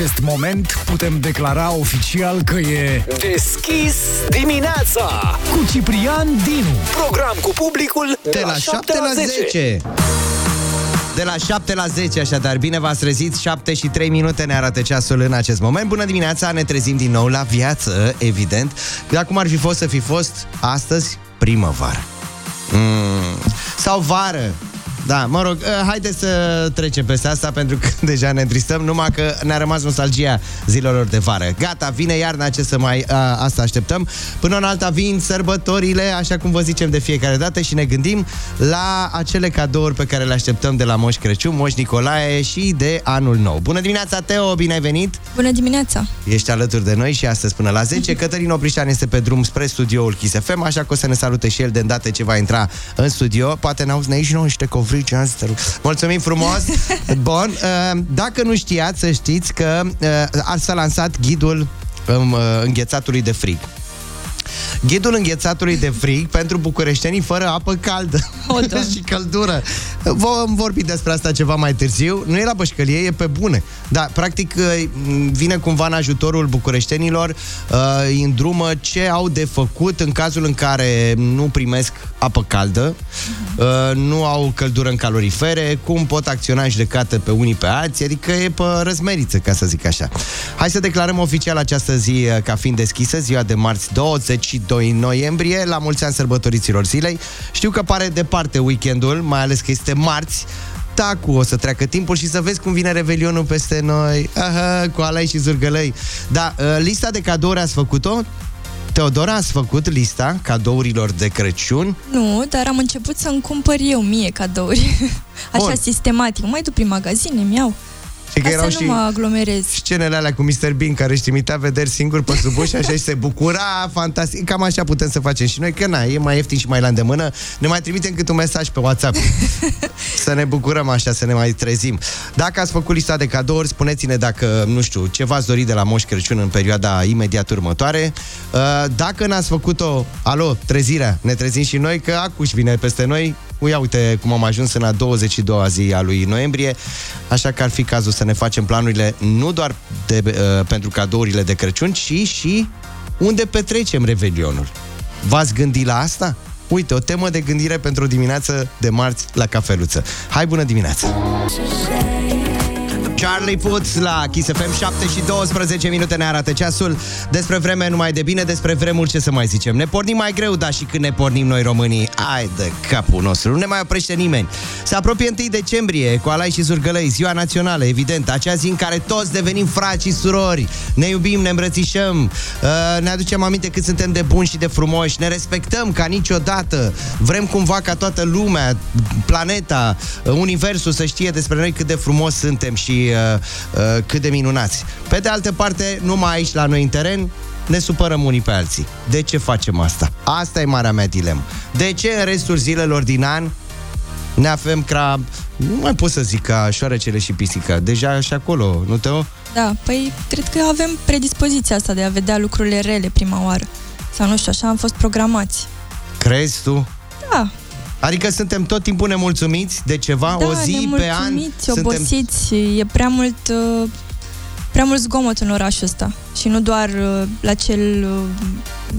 Din acest moment putem declara oficial că e Deschis dimineața cu Ciprian Dinu. Program cu publicul De la 7 la 10. De la 7 la 10, așadar, bine v-ați trezit, 7 și 3 minute ne arată ceasul în acest moment. Bună dimineața, ne trezim din nou la viață, evident. Dar cum ar fi fost să fi fost astăzi primăvară? Mm. Sau vară, da, mă rog, uh, haideți să trecem peste asta pentru că deja ne întristăm, numai că ne-a rămas nostalgia zilelor de vară. Gata, vine iarna, ce să mai uh, asta așteptăm. Până în alta vin sărbătorile, așa cum vă zicem de fiecare dată și ne gândim la acele cadouri pe care le așteptăm de la Moș Crăciun, Moș Nicolae și de anul nou. Bună dimineața, Teo, bine ai venit! Bună dimineața! Ești alături de noi și astăzi până la 10. Cătălin Oprișan este pe drum spre studioul Kiss FM, așa că o să ne salute și el de îndată ce va intra în studio. Poate ne auzi ne și noi niște covrici azi. te rog. Mulțumim frumos! Bun, uh, dacă nu știați, să știți că uh, s-a lansat ghidul um, uh, înghețatului de frig. Ghidul înghețatului de frig pentru bucureștenii fără apă caldă O, Doamne. și căldură. Vom vorbi despre asta ceva mai târziu. Nu e la bășcălie, e pe bune. Da, practic uh, vine cumva în ajutorul bucureștenilor, uh, îi îndrumă ce au de făcut în cazul în care nu primesc apă caldă, uh, nu au căldură în calorifere, cum pot acționa în judecată pe unii pe alții, adică e pe răzmeriță, ca să zic așa. Hai să declarăm oficial această zi uh, ca fiind deschisă, ziua de marți 22 noiembrie, la mulți ani sărbătoriților zilei. Știu că pare departe weekendul, mai ales că este marți, tacu, o să treacă timpul și să vezi cum vine Revelionul peste noi. Aha, cu alai și zurgălăi. Da, uh, lista de cadouri ați făcut-o? Teodora, ați făcut lista cadourilor de Crăciun? Nu, dar am început să-mi cumpăr eu mie cadouri. Așa, Bun. sistematic. Mai duc prin magazine, mi iau. Și că Ca erau să și nu mă aglomerez. scenele alea cu Mr. Bean care își trimitea vederi singur pe sub ușă așa și se bucura, fantastic. Cam așa putem să facem și noi, că na, e mai ieftin și mai la îndemână. Ne mai trimitem cât un mesaj pe WhatsApp. să ne bucurăm așa, să ne mai trezim. Dacă ați făcut lista de cadouri, spuneți-ne dacă, nu știu, ce v-ați dori de la Moș Crăciun în perioada imediat următoare. Uh, Dacă n-ați făcut-o, alo, trezirea, ne trezim și noi, că acuși vine peste noi. Ia uite cum am ajuns în a 22-a zi a lui noiembrie, așa că ar fi cazul să ne facem planurile nu doar de, uh, pentru cadourile de Crăciun, ci și unde petrecem Revelionul. V-ați gândit la asta? Uite, o temă de gândire pentru o dimineață de marți la cafeluță. Hai, bună dimineața! Charlie Puth la Kiss FM 7 și 12 minute ne arată ceasul. Despre vreme numai de bine, despre vremul ce să mai zicem. Ne pornim mai greu, dar și când ne pornim noi românii Ai de capul nostru, nu ne mai oprește nimeni. Se apropie 1 decembrie, cu alai și zurgălăi Ziua națională, evident, acea zi în care toți devenim frați și surori. Ne iubim, ne îmbrățișăm uh, Ne aducem aminte cât suntem de buni și de frumoși Ne respectăm ca niciodată. Vrem cumva ca toată lumea, planeta, uh, universul să știe despre noi cât de frumos suntem și uh, uh, cât de minunați. Pe de altă parte, numai aici la noi în teren, ne supărăm unii pe alții. De ce facem asta? Asta e marea mea dilemă. De ce în restul zilelor din an ne avem ca... Nu mai pot să zic ca șoarecele și pisica. Deja și acolo, nu te Da, păi cred că avem predispoziția asta de a vedea lucrurile rele prima oară. Sau nu știu, așa am fost programați. Crezi tu? Da, Adică suntem tot timpul nemulțumiți de ceva, da o zi pe an. nemulțumiți, obosiți, e prea mult, uh, prea mult zgomot în orașul ăsta. Și nu doar uh, la cel uh,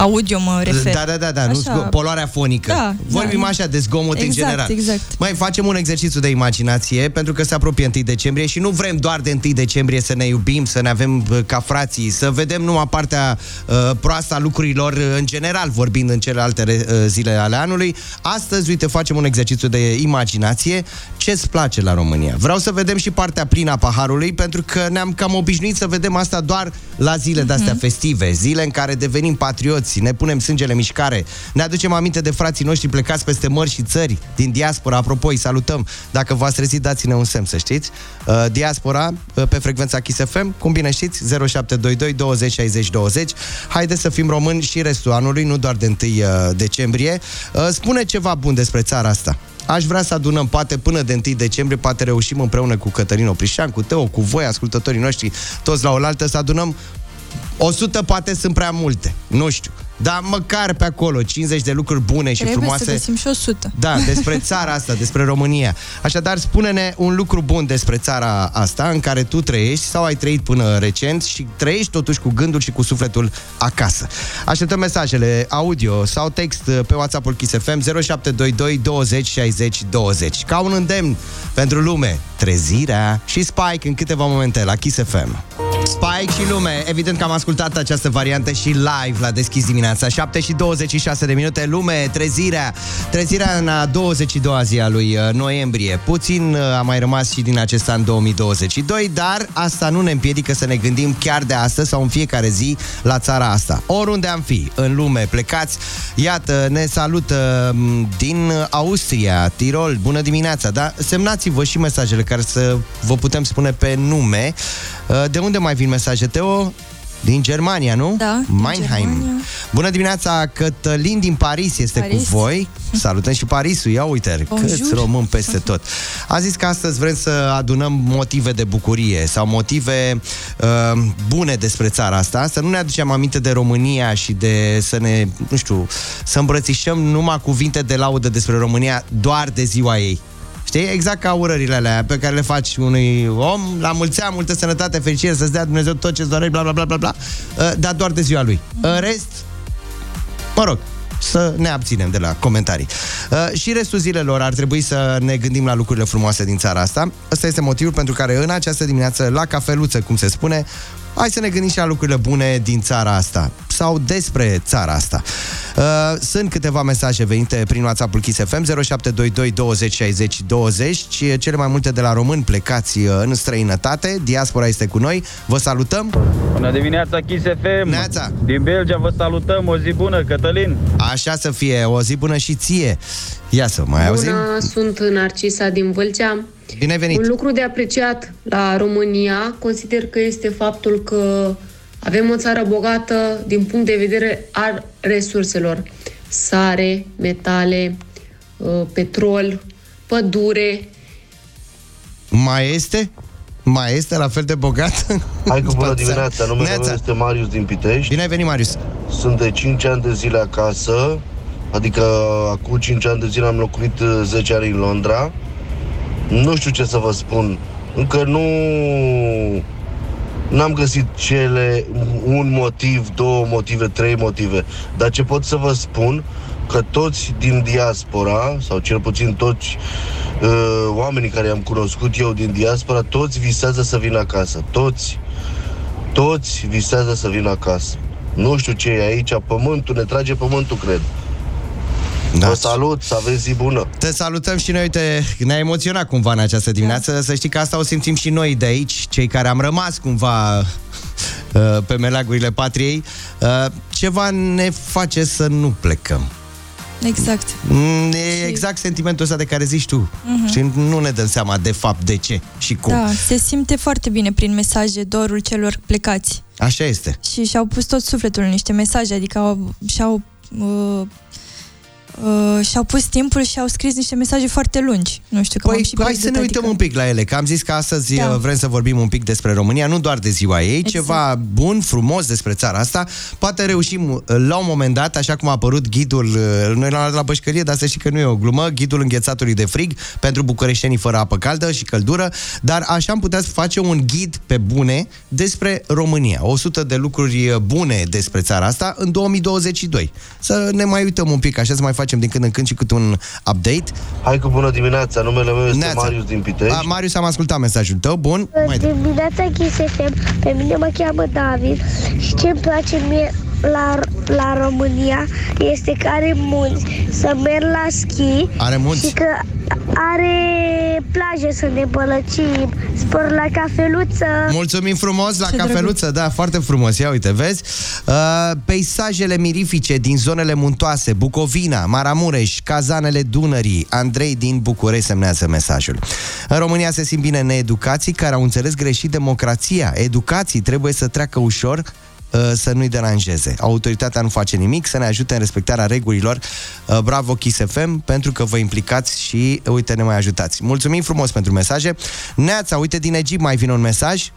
audio mă refer. Da, da, da, da, nu Așa. zgo- poluarea fonică. Da, Vorbim da. așa de zgomot în Exact, general. exact. Mai facem un exercițiu de imaginație pentru că se apropie 1 decembrie și nu vrem doar de 1 decembrie să ne iubim, să ne avem uh, ca frații, să vedem numai partea uh, proastă a lucrurilor uh, în general, vorbind în celelalte re- uh, zile ale anului. Astăzi, uite, facem un exercițiu de imaginație. Ce-ți place la România? Vreau să vedem și partea plină a paharului pentru că ne-am cam obișnuit să vedem asta doar la zile de-astea festive, zile în care devenim patrioți, ne punem sângele în mișcare, ne aducem aminte de frații noștri plecați peste mări și țări din diaspora. Apropo, îi salutăm. Dacă v-ați trezit, dați-ne un semn, să știți. Uh, diaspora, uh, pe frecvența Kiss FM, cum bine știți, 0722 20 60 20. Haideți să fim români și restul anului, nu doar de 1 uh, decembrie. Uh, spune ceva bun despre țara asta. Aș vrea să adunăm, poate până de 1 decembrie, poate reușim împreună cu Cătălin Oprișan, cu Teo, cu voi, ascultătorii noștri, toți la oaltă, să adunăm 100 poate sunt prea multe, nu știu. dar măcar pe acolo 50 de lucruri bune și Trebuie frumoase. să găsim și 100. Da, despre țara asta, despre România. Așadar, spune-ne un lucru bun despre țara asta în care tu trăiești sau ai trăit până recent și trăiești totuși cu gândul și cu sufletul acasă. Așteptăm mesajele audio sau text pe WhatsApp-ul Kiss FM 0722 20 60 20. Ca un îndemn pentru lume, trezirea și Spike în câteva momente la Kiss FM. Spike și lume, evident că am ascultat această variantă și live la deschis dimineața 7 și 26 de minute, lume, trezirea. Trezirea în a 22-a zi a lui uh, noiembrie. Puțin uh, a mai rămas și din acest an 2022 Dar asta nu ne împiedică să ne gândim chiar de astăzi sau în fiecare zi la țara asta. Oriunde am fi, în lume, plecați. Iată, ne salută m, din Austria, Tirol, bună dimineața Da, semnați-vă și mesajele care să vă putem spune pe nume. Uh, De unde mai vin mesaje, Teo? Din Germania, nu? Da, din Mannheim. Germania. Bună dimineața, Cătălin din Paris este Paris. cu voi. Salutăm și Parisul, ia uite, Bonjour. câți români peste tot. A zis că astăzi vrem să adunăm motive de bucurie sau motive uh, bune despre țara asta, să nu ne aducem aminte de România și de să ne, nu știu, să îmbrățișăm numai cuvinte de laudă despre România doar de ziua ei. Știi? Exact ca urările alea pe care le faci unui om, la mulți ani, multă sănătate, fericire, să-ți dea Dumnezeu tot ce-ți dorești, bla bla bla bla bla, uh, dar doar de ziua lui. În rest, mă rog, să ne abținem de la comentarii. Uh, și restul zilelor ar trebui să ne gândim la lucrurile frumoase din țara asta. Ăsta este motivul pentru care în această dimineață, la cafeluță, cum se spune, hai să ne gândim și la lucrurile bune din țara asta sau despre țara asta. Uh, sunt câteva mesaje venite prin WhatsApp-ul Kiss FM 0722 20 60 20 cele mai multe de la români plecați uh, în străinătate. Diaspora este cu noi. Vă salutăm! Bună dimineața, Kiss FM! Neața. Din Belgia vă salutăm, o zi bună, Cătălin! Așa să fie, o zi bună și ție! Ia să mai auzim? Bună, sunt Narcisa din Vâlcea. Bine ai venit! Un lucru de apreciat la România consider că este faptul că avem o țară bogată din punct de vedere al resurselor. Sare, metale, uh, petrol, pădure. Mai este? Mai este la fel de bogat? Hai cu bună Spățean. dimineața, numele Neața. meu este Marius din Pitești. Bine ai venit, Marius! Sunt de 5 ani de zile acasă, adică acum 5 ani de zile am locuit uh, 10 ani în Londra. Nu știu ce să vă spun. Încă nu n-am găsit cele un motiv, două motive, trei motive. Dar ce pot să vă spun că toți din diaspora, sau cel puțin toți uh, oamenii care am cunoscut eu din diaspora, toți visează să vină acasă. Toți toți visează să vină acasă. Nu știu ce e aici, pământul, ne trage pământul, cred. Da. Vă salut, să aveți zi bună. Te salutăm și noi, uite, ne-a emoționat cumva în această dimineață. Da. Să știi că asta o simțim și noi de aici, cei care am rămas cumva uh, pe meleagurile patriei. Uh, Ceva ne face să nu plecăm. Exact. Mm, E exact sentimentul ăsta de care zici tu. Uh-huh. Și nu ne dăm seama de fapt de ce și cum. Da, se simte foarte bine prin mesaje dorul celor plecați. Așa este. Și și-au pus tot sufletul în niște mesaje, adică au, și-au uh, uh, și-au pus timpul și au scris niște mesaje foarte lungi. Nu știu, că m-am Păi, și hai pierdut, să ne uităm adică... un pic la ele, că am zis că astăzi Da. da. vrem să vorbim un pic despre România, nu doar de ziua ei, Exact. ceva bun, frumos despre țara asta. Poate reușim uh, la un moment dat, așa cum a apărut ghidul, uh, noi l-am luat la bășcărie, dar să știi că nu e o glumă, ghidul înghețatului de frig pentru bucureștenii fără apă caldă și căldură, dar așa am putea face un ghid pe bune despre România. 100 de lucruri bune despre țara asta în 2022. Să ne mai uităm un pic, așa să mai facem din când în când și cât un update. Hai cu bună dimineața, numele meu este Neața. Marius din Pitești. A, Marius, am ascultat mesajul tău, bun? Mai dă. Dimineața Kiss FM, pe mine mă cheamă David și ce îmi place mie la, la România este că are munți, să merg la schi Are munți? și că are plaje să ne bălăcim, spor la cafeluță. Mulțumim frumos la Ce cafeluță, da, foarte frumos. Ia uite, vezi? Uh, peisajele mirifice din zonele muntoase, Bucovina, Maramureș, cazanele Dunării. Andrei din București semnează mesajul. În România se simt bine needucații care au înțeles greșit democrația. Educații trebuie să treacă ușor uh, să nu-i deranjeze. Autoritatea nu face nimic, să ne ajute în respectarea regulilor. Uh, Bravo Kiss FM, pentru că vă implicați și, uite, ne mai ajutați. Mulțumim frumos pentru mesaje. Neața, uite, din Egipt mai vine un mesaj.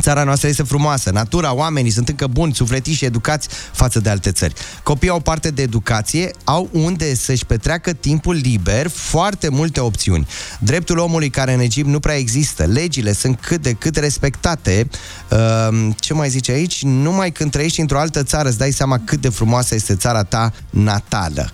Țara noastră este frumoasă, natura, oamenii sunt încă buni, sufletiși și educați față de alte țări. Copiii au parte de educație, au unde să-și petreacă timpul liber, foarte multe opțiuni. Dreptul omului care în Egipt nu prea există, legile sunt cât de cât respectate. Uh, ce mai zice aici? Numai când trăiești într-o altă țară îți dai seama cât de frumoasă este țara ta natală.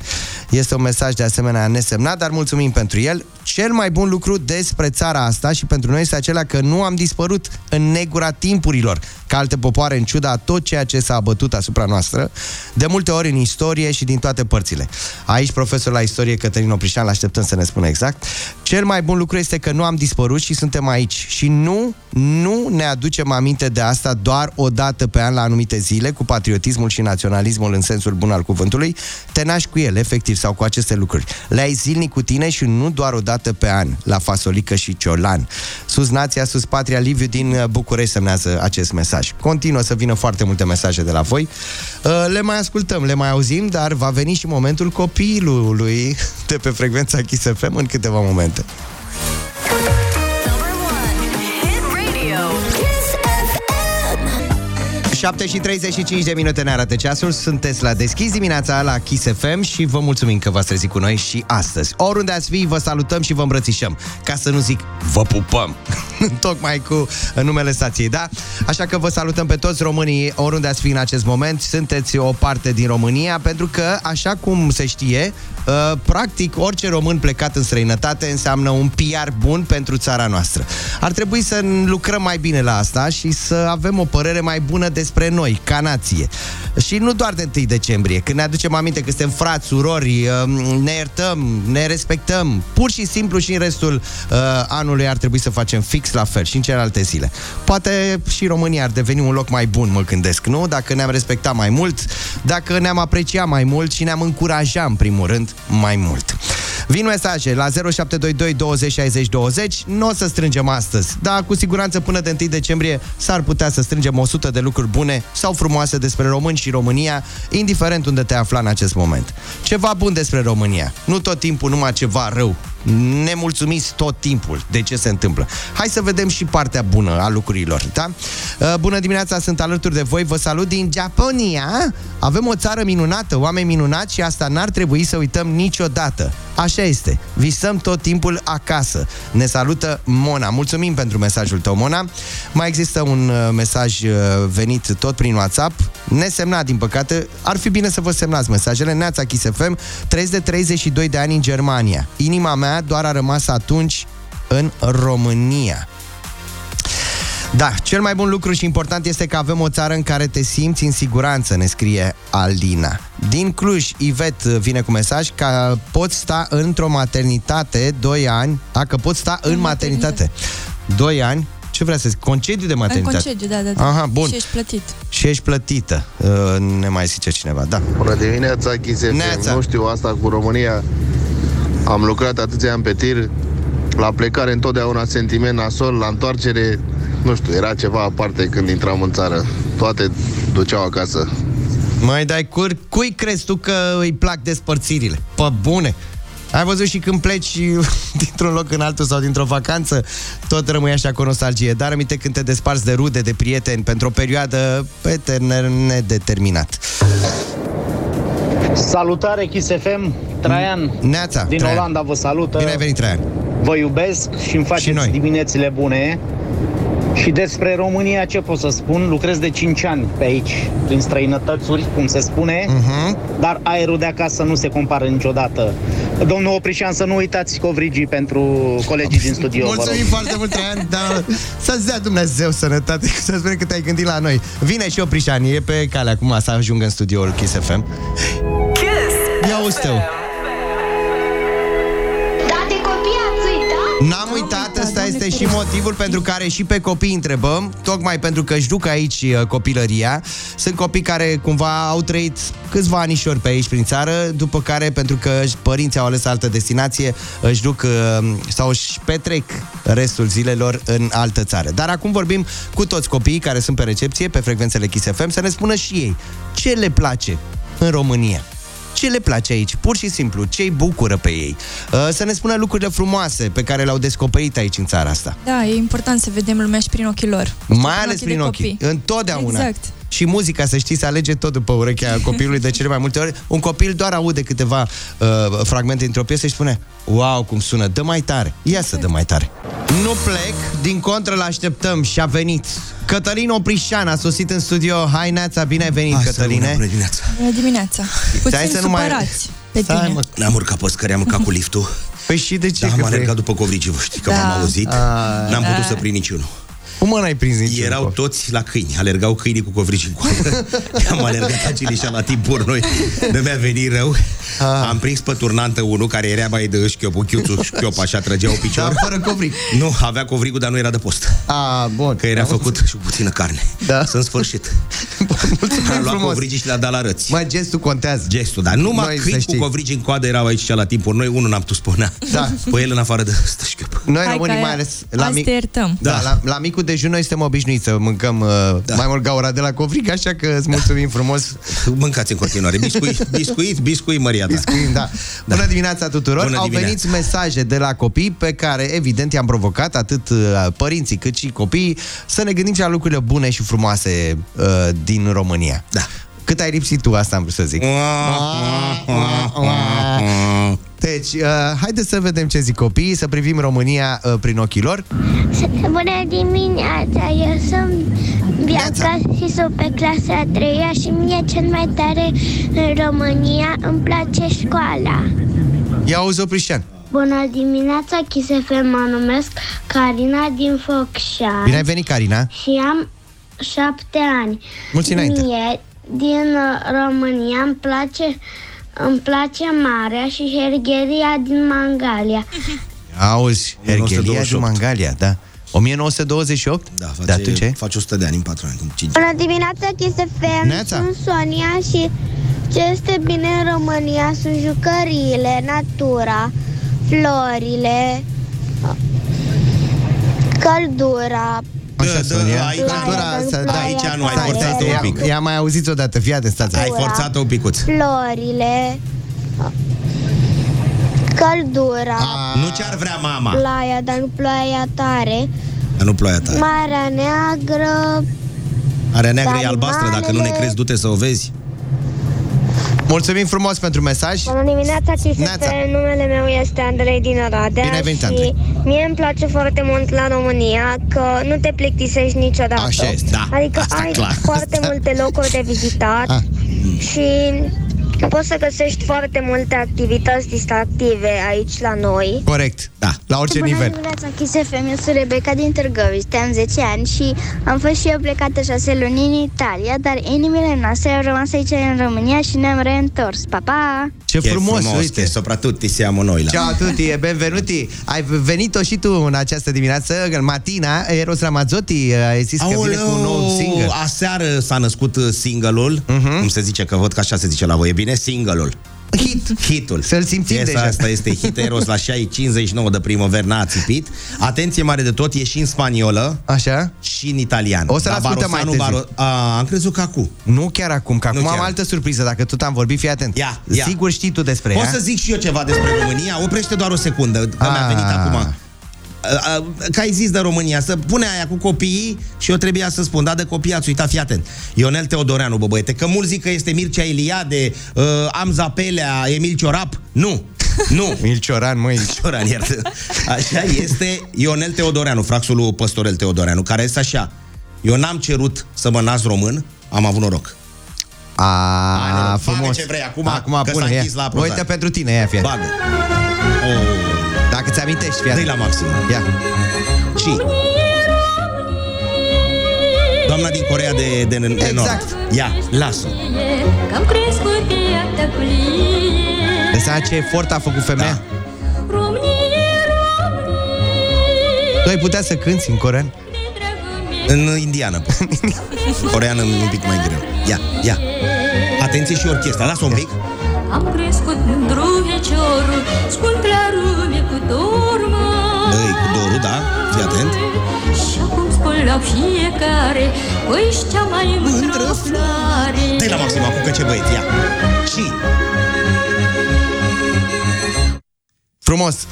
Este un mesaj de asemenea nesemnat, dar mulțumim pentru el. Cel mai bun lucru despre țara asta și pentru noi este acela că nu am dispărut în negura timpurilor, ca alte popoare, în ciuda a tot ceea ce s-a abătut asupra noastră, de multe ori în istorie și din toate părțile. Aici, profesor la istorie Cătălin Oprișan, l-așteptăm să ne spună exact. Cel mai bun lucru este că nu am dispărut și suntem aici. Și nu, nu ne aducem aminte de asta doar o dată pe an la anumite zile, cu patriotismul și naționalismul în sensul bun al cuvântului. Te naști cu el, efectiv, sau cu aceste lucruri. Le ai zilnic cu tine și nu doar o dată pe an, la fasolică și ciolan. Sus nația, sus patria, Liviu din uh, București semnează acest mesaj. Continuă să vină foarte multe mesaje de la voi. Uh, Le mai ascultăm, le mai auzim, dar va veni și momentul copilului de pe frecvența Kiss FM în câteva momente. 7 și 35 de minute ne arată ceasul, sunteți la deschis dimineața la Kiss FM și vă mulțumim că v-ați trezit cu noi și astăzi. Oriunde ați fi, vă salutăm și vă îmbrățișăm, ca să nu zic vă pupăm, tocmai cu numele stației, da? Așa că vă salutăm pe toți românii, oriunde ați fi în acest moment, sunteți o parte din România, pentru că, așa cum se știe, uh, practic orice român plecat în străinătate înseamnă un PR bun pentru țara noastră. Ar trebui să lucrăm mai bine la asta și să avem o părere mai bună despre noi, ca nație. Și nu doar de 1 decembrie, când ne aducem aminte că suntem frați, surori, uh, ne iertăm, ne respectăm, pur și simplu și în restul uh, anului ar trebui să facem fix la fel și în celelalte zile. Poate și România ar deveni un loc mai bun, mă gândesc, nu? Dacă ne-am respectat mai mult, dacă ne-am apreciat mai mult și ne-am încurajat, în primul rând, mai mult. Vin mesaje la 0722 20 60 20. Nu o să strângem astăzi, dar cu siguranță până de 1 decembrie s-ar putea să strângem 100 de lucruri bune sau frumoase despre români și România, indiferent unde te afla în acest moment. Ceva bun despre România, nu tot timpul numai ceva rău. Nemulțumiți tot timpul de ce se întâmplă. Hai să vedem și partea bună a lucrurilor, da? Uh, Bună dimineața, sunt alături de voi, vă salut din Japonia. Avem o țară minunată, oameni minunați și asta n-ar trebui să uităm niciodată. Așa este, visăm tot timpul acasă. Ne salută Mona. Mulțumim pentru mesajul tău, Mona. Mai există un uh, mesaj uh, venit tot prin WhatsApp, nesemnat, din păcate. Ar fi bine să vă semnați mesajele. Neața Kiss FM, 30 de 32 de ani în Germania. Inima mea doar a rămas atunci în România. Da, cel mai bun lucru și important este că avem o țară în care te simți în siguranță, ne scrie Alina. Din Cluj, Ivet vine cu mesaj că poți sta într-o maternitate 2 ani, dacă poți sta în, În maternitate. 2 ani, ce vrea să zic? Concediu de În maternitate. concediu, da, da, da. Aha, bun. Și ești plătit. Și ești plătită. Uh, ne mai zice cineva, da. Bună dimineața, Kiss FM. Neața. Nu știu asta cu România. Am lucrat atâția ani pe tir. La plecare întotdeauna sentiment nasol, la întoarcere, nu știu, era ceva aparte când intram în țară. Toate duceau acasă. Mai dai cur, cui crezi tu că îi plac despărțirile? Pe bune! Ai văzut și când pleci dintr-un loc în altul sau dintr-o vacanță, tot rămâi așa cu nostalgie. Dar aminte când te desparți de rude, de prieteni, pentru o perioadă pe termen nedeterminat. Salutare Kiss FM, Traian Neața, din Traian. Olanda vă salută. Bine ai venit, Traian. Vă iubesc și îmi Și faceți noi. diminețile bune. Și despre România ce pot să spun? Lucrez de 5 ani pe aici, prin străinătățuri, cum se spune, Mhm. dar aerul de acasă nu se compară niciodată. Domnul Oprișan, să nu uitați covrigii pentru colegii din studio, vă rog. Mulțumim foarte mult, Traian, dar să-ți dea Dumnezeu sănătate, să spune că te-ai gândit la noi. Vine și Oprișan, e pe cale acum să ajungă în studioul Kiss FM. Ia uzi tău. Da, de copii ați uitat? N-am uitat, ăsta este și motivul pentru care și pe copii întrebăm, tocmai pentru că își duc aici uh, copilăria. Sunt copii care cumva au trăit câțiva anișori pe aici prin țară, după care, pentru că părinții au ales altă destinație, își duc uh, sau își petrec restul zilelor în altă țară. Dar acum vorbim cu toți copiii care sunt pe recepție, pe frecvențele Kiss FM, să ne spună și ei ce le place în România. Ce le place aici, pur și simplu, ce îi bucură pe ei. Uh, să ne spună lucrurile frumoase pe care le-au descoperit aici în țara asta. Da, e important să vedem lumea și prin ochii lor. Mai ales de prin ochii. copii. Întotdeauna. Exact. Și muzica, să știți, se alege tot după urechea copilului de cele mai multe ori. Un copil doar aude câteva uh, fragmente dintr-o piesă și spune Wow, cum sună, dă mai tare. Ia să dă mai tare. Nu plec, din contră l-așteptăm și a venit. Cătălin Oprișan a sosit în studio. Hai, Neața, bine ai venit, Cătăline. Bună dimineața. Bună dimineața. Puțin Stai să nu mai- supărați pe Stai, tine. mă. N-am urcat pe scări, am urcat cu liftul. Păi și de ce? Da, că am vrei? alergat după covrigii voștri, că Da. m-am auzit. A, N-am da. putut să prind niciunul. Cum mă n-ai prins niciun Erau copil? toți la câini, alergau câinii cu covrigi în coadă. am alergat acelișa la timpuri noi, de mi-a venit rău. Ah. Am prins pe turnantă unul care era mai de șchiopul, chiuțul șchiop, așa trăgea o picior. Dar fără covrig. Nu, avea covrigul, dar nu era de post. A, bun. Că era făcut și cu puțină carne. Da. Să în sfârșit. Mulțumim Am luat frumos. covrigii și le-a dat la răți. Mai gestul contează. Gestul, dar numai Noi, să câini știi. cu covrigi în coadă erau aici la timpuri. Noi unul n-am putut spune. Da. Pe el în afară de ăsta șchiop. Noi Hai românii că mai ales la azi mic... te iertăm. Da, Da. la, la micul dejun noi suntem obișnuiți să mâncăm uh, da. mai mult gaura de la covrig, așa că îți mulțumim frumos. Mâncați în continuare. Biscuit, biscuit, biscuit, Maria ta. Biscuim, da. Bună dimineața tuturor! Bună Au dimineața. venit mesaje de la copii pe care, evident, i-am provocat atât uh, părinții cât și copiii să ne gândim și la lucrurile bune și frumoase uh, din România. Da. Cât ai lipsit tu, asta am vrut să zic. Deci, uh, haideți să vedem ce zic copiii, să privim România uh, prin ochii lor. Bună dimineața, eu sunt Bianca și sunt pe clasa a treia și mie cel mai tare în România îmi place școala. Ia auzi, Oprișan. Bună dimineața, Kiss FM, mă numesc Carina din Focșani Bine ai venit, Carina. și am șapte ani. Mulți înainte. Mie, din uh, România, îmi place, îmi place marea și hergheria din Mangalia. Auzi, Hergelia din 1928. Mangalia, da. 1928? Da, face, de atunci e? face 100 de ani în 4 ani. Cum cinci. Bună dimineața, Kiss FM, Neața. sunt Sonia și ce este bine în România sunt jucăriile, natura, florile, căldura, Așa, Da, da, Sonia. aici- Căldura asta, da. Aici nu, ai Stai, forțat stai, un Ia, pic. ia mai auziți odată, fii atent, stați. Ai forțat un picuț. florile, căldura, A, Nu ce-ar vrea mama. ploaia, dar nu ploaia tare, Dar nu ploaia ta. Marea Neagră, Are neagră e Dar albastră, dacă nu ne animalele- crezi, du-te să o vezi. Mulțumim frumos pentru mesaj. Bună dimineața, Neața. Chisete, numele meu este Andrei din Oradea Bine ai venit, și Andrei. mie îmi place foarte mult la România că nu te plictisești niciodată. Așa este. Da, Adică asta ai clar. foarte multe locuri de vizitat Ah. și poți să găsești foarte multe activități distractive aici la noi. Corect. Da. La orice Bună nivel. dimineața, Kiss FM, eu sunt Rebecca din Târgoviște, am 10 ani și am fost și eu plecată 6 luni în Italia, dar inimile noastre au rămas aici în România și ne-am reîntors. Pa, pa! Ce Che frumos, frumos uite. che sopra tutti siamo noi là. Ciao a tutti e benvenuti. Ai venit-o și tu în această dimineață, în matina, Eros Ramazzotti ai zis că vine cu un nou single. aseară s-a născut uh, single-ul, Mhm. cum se zice, că văd că așa se zice la voi, e bine, single-ul. Hit. Hitul. Să-l simțim Piesa deja. asta este hit Eros la 59 de primăvară n-a țipit. Atenție mare de tot, e și în spaniolă Așa? și în italian. O să-l Dar ascultăm mai Barosanu, târziu. a, am crezut că acum. Nu chiar acum, că Nu acum am chiar. altă surpriză, dacă tot am vorbit, fii atent. Ia, ia. Sigur știi tu despre Pot ea? să zic și eu ceva despre România? Oprește doar o secundă, că mi-a Ah. venit acum. A, a, Că ai zis de România, să pune aia cu copiii și eu trebuia să spun, da, de copii ați uitat, fii atent. Ionel Teodoreanu, bă băiete, că mulți zic că este Mircea Eliade, uh, Amza Pelea, Emil Ciorap. Nu, nu. Milcioran, măi. Cioran, iartă. Așa este Ionel Teodoreanu, fraxul lui Păstorel Teodoreanu, care este așa. Eu n-am cerut să mă nasc român, am avut noroc. A, Hai, noroc. Bagă frumos. ce vrei acum, acum că pune, s-a ia. închis la aprozat. Uite pentru tine, ia, fie. Bagă. Oh. Dacă ți amintești, fii Dă-i atent. la maxim. Ia. Și Doamna din Corea de, de, de Exact. Nord. Ia, lasă. Că am crescut pe iacta culie Deci seama ce efort a făcut femeia? Da. Românie, Românie Tu ai putea să cânti în corean? În indiană. În coreană un pic mai greu. Ia, ia. Atenție și orchestra. Lasă un pic. Am crescut mândru feciorul Spun la rume cu dormă Băi, cu dorul, da? Fii atent. Și acum spun la fiecare, păi cea mai mândră floare. Dă-i la maxim acum, că ce băieți, ia. Și... Frumos!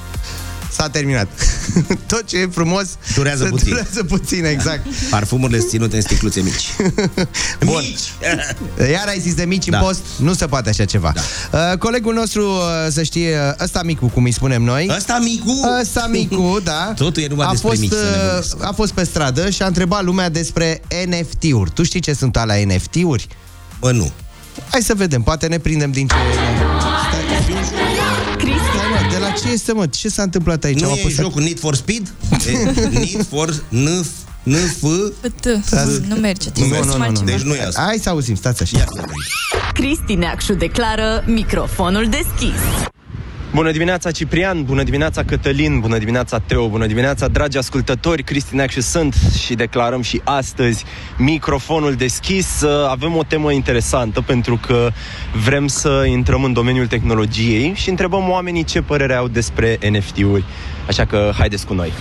S-a terminat. Tot ce e frumos Durează se puțin. Durează puțin, exact. Parfumurile sunt ținute în sticluțe mici. Bun. Iar ai zis de mici Da. în post? Nu se poate așa ceva. Uh, colegul nostru, uh, să știe, uh, ăsta micu, cum îi spunem noi. Ăsta micu? Ăsta micu, da. Totul e numai a despre fost, mici, să uh, nebunesc. a fost pe stradă și a întrebat lumea despre NFT-uri. Tu știi ce sunt alea NFT-uri? Bă, nu. Hai să vedem, poate ne prindem din ce... Stai, mă, de la ce este, mă? Ce s-a întâmplat aici? Nu Am e apăsat- jocul Need for Speed? E Need for N NF T. Nu merge. Nu, trebuie să nu, facem nu, nu. altceva. Deci nu e asta. Hai să auzim, stați așa. Ia. Cristi Neacșu declară microfonul deschis. Bună dimineața Ciprian, bună dimineața Cătălin, bună dimineața Teo, bună dimineața dragi ascultători, Cristineac și sunt și declarăm și astăzi microfonul deschis. Avem o temă interesantă pentru că vrem să intrăm în domeniul tehnologiei și întrebăm oamenii ce părere au despre NFT-uri. Așa că haideți cu noi.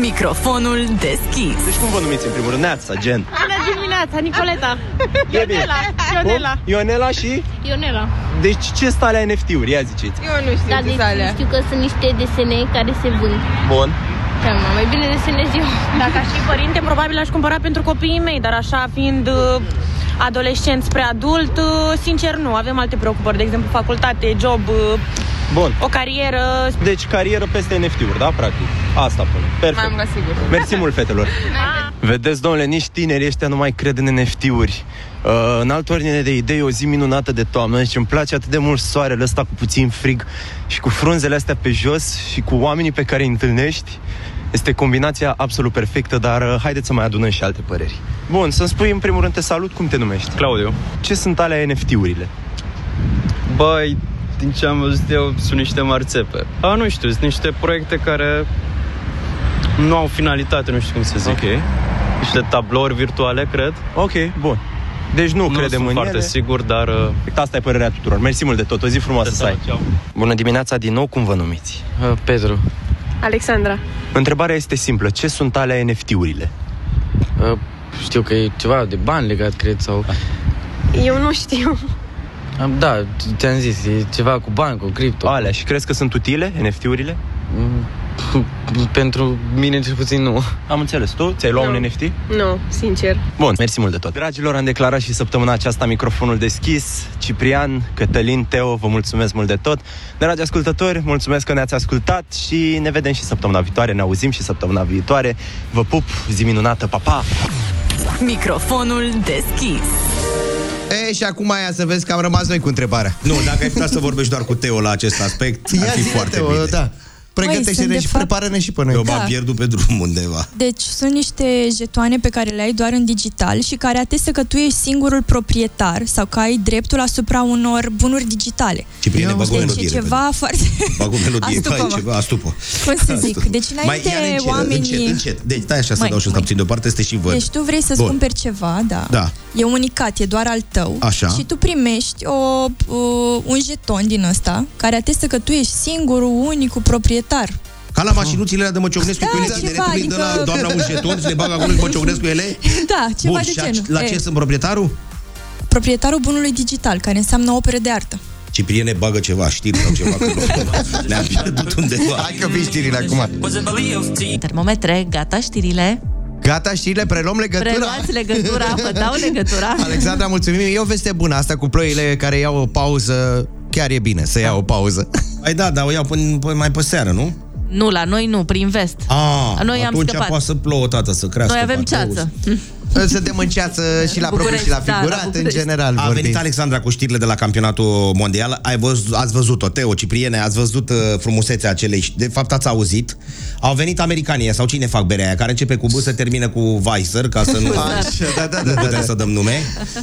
Microfonul deschis. Deci cum vă numiți în primul rând? Neața, gen. Bună dimineața, Nicoleta! E bine. Ionela! Ionela! Cum? Ionela și? Ionela! Deci ce sunt alea NFT-uri? Ia ziceți. Eu nu știu Da, ce deci sunt alea. știu că sunt niște desene care se vând. Bun. Da, mă, mai bine desenez eu. Dacă aș fi părinte, probabil aș cumpăra pentru copiii mei, dar așa fiind uh, adolescent spre adult, uh, sincer nu, avem alte preocupări, de exemplu facultate, job, uh, Bun. o carieră. Deci carieră peste NFT-uri, da? Practic. Asta pune. Perfect. Mai am sigur. Mersi mult, fetelor. Vedeți, domnule, nici tinerii ăștia nu mai cred în NFT-uri. Uh, în altă ordine de idei, o zi minunată de toamnă. Deci îmi place atât de mult soarele ăsta cu puțin frig și cu frunzele astea pe jos și cu oamenii pe care îi întâlnești. Este combinația absolut perfectă, dar uh, haideți să mai adunăm și alte păreri. Bun, să-mi spui în primul rând te salut, cum te numești? Claudiu. Ce sunt alea NFT-urile? Băi, din ce am văzut eu, sunt niște mari țepe. A, nu știu, sunt niște proiecte care nu au finalitate, nu știu cum să zic. Ok. Niște tablouri virtuale, cred. Ok, bun. Deci nu, Nu credem sunt în foarte ele. sigur, dar... Uh, Asta e părerea tuturor. Mersi mult de tot. O zi frumoasă să ai. Ceau. Bună dimineața din nou, cum vă numiți? Pedro. Alexandra. Întrebarea este simplă. Ce sunt alea NFT-urile? Uh, știu că e ceva de bani legat, cred, sau... Eu nu știu. Uh, da, ți-am zis, e ceva cu bani, cu cripto. Alea. Și crezi că sunt utile, NFT-urile? Mm, Pentru mine, cel puțin, nu. Am înțeles. Tu ți-ai luat Nu. un NFT? Nu, sincer. Bun, mersi mult de tot. Dragilor, am declarat și săptămâna aceasta microfonul deschis. Ciprian, Cătălin, Teo, vă mulțumesc mult de tot. Dragi ascultători, mulțumesc că ne-ați ascultat și ne vedem și săptămâna viitoare, ne auzim și săptămâna viitoare. Vă pup, zi minunată, pa, pa! Microfonul deschis. E, și acum aia să vezi că am rămas noi cu întrebarea. Nu, dacă ai putea să vorbești doar cu Teo la acest aspect, ar fi zi, foarte Teo, bine. Da. Pregătește-ne sunt de și fapt- prepară-ne și pe noi. Eu m-am pierdut pe drum undeva. Deci sunt niște jetoane pe care le ai doar în digital și care atestă că tu ești singurul proprietar sau că ai dreptul asupra unor bunuri digitale. Cipriene, bag o Deci melodie e repede. ceva foarte... Bag o melodie, Astupă-mă. hai ceva, astupă. Cum să zic? Deci înainte Mai, ia încet, oamenii... încet, încet. Deci, stai așa să Mai, dau și ăsta mai. puțin deoparte, este și văd. Deci tu vrei să-ți Bun. cumperi ceva, da. Da. E unicat, e doar al tău. Așa. Și tu primești o, o, un jeton din ăsta care atestă că tu ești singurul, unicul proprietar. Ca la mașinuțile alea de măciocnesc Da, cu ele ceva, tineretului de la adică- doamna un jeton, se le bag acolo și măciocnesc cu ele? Da, ceva Bun, de și a- genul. la E, ce sunt proprietarul? Proprietarul bunului digital, care înseamnă opere de artă. Cipriene bagă ceva, știri sau ceva, că nu- ne-am pierdut undeva. Hai că vii știrile acum. Termometre, gata știrile. Gata, știrile, preluăm legătura. Preluați legătura, vă dau legătura. Alexandra, mulțumim. E o veste bună asta cu ploile care iau o pauză. Chiar e bine să iau o pauză. Păi da, dar o iau până, până mai pe seară, nu? Nu, la noi nu, prin vest. Ah, Noi am atunci scăpat. poate să plouă, tată, să crească. Noi avem pateus. ceață. Să dăm în ceață și la propriu București, și la da, la figurat, în București. general A vorbim. venit Alexandra cu știrile de la campionatul mondial. Ai văzut, ați văzut-o, Teo, Cipriene, ați văzut uh, frumusețea acelei. ș- De fapt, ați auzit. Au venit americanii sau cine fac berea aia, care începe cu B, se termină cu Weiser, ca să nu, Așa, da, da, nu da, putem da. să dăm nume.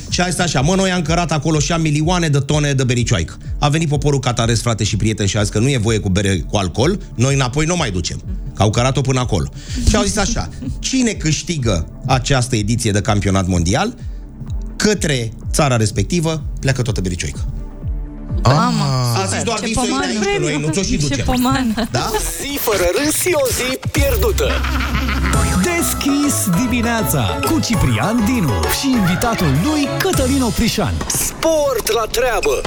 Și a zis așa, mă, noi am cărat acolo și am milioane de tone de bericioaică. A venit poporul catarez, frate și prieten, și a zis că nu e voie cu bere cu alcool, noi înapoi nu mai ducem. Că au cărat-o până acolo. Și au zis așa, cine câștigă această ediție de campionat mondial, către țara respectivă pleacă toată bericioică. Mamă, A zis doar ce visul pomană. aici, că noi nu ți-o și Ce ducem. pomană. Da? Zi fără râs și o zi pierdută. Deschis dimineața cu Ciprian Dinu și invitatul lui Cătălin Oprișan. Sport la treabă.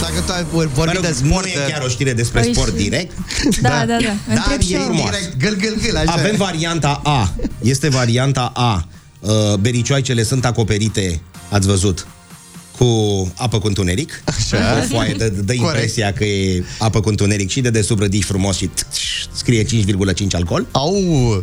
S-a dacă tot vorbim de sport... Nu e chiar o știre despre Păi sport și- direct. Da, da, da. Dar Întreb și e eu. frumos. Direct, gâl, gâl, gâl, așa. Avem varianta A. Este varianta A. Uh, bericioaicele sunt acoperite, ați văzut, cu apă cu întuneric. Așa. O foaie dă, dă impresia că e apă cu întuneric și de desubt ridici frumos și tch, scrie 5,5 alcool. Au,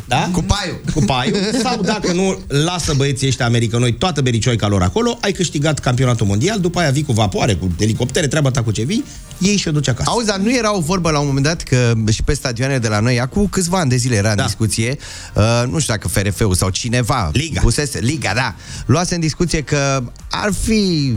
da? cu paiul. Cu paiul. Sau dacă nu, lasă băieții ăștia americanoi toată bericioica lor acolo, ai câștigat campionatul mondial, după aia vii cu vapoare, cu elicoptere, treaba ta cu ce vii, ei și o duci acasă. Auzi, dar nu era o vorbă la un moment dat că și pe stadioane de la noi, acum câțiva ani de zile era în Da. discuție, uh, nu știu dacă FRF-ul sau cineva Liga. pusese, Liga, da, luase în discuție că ar fi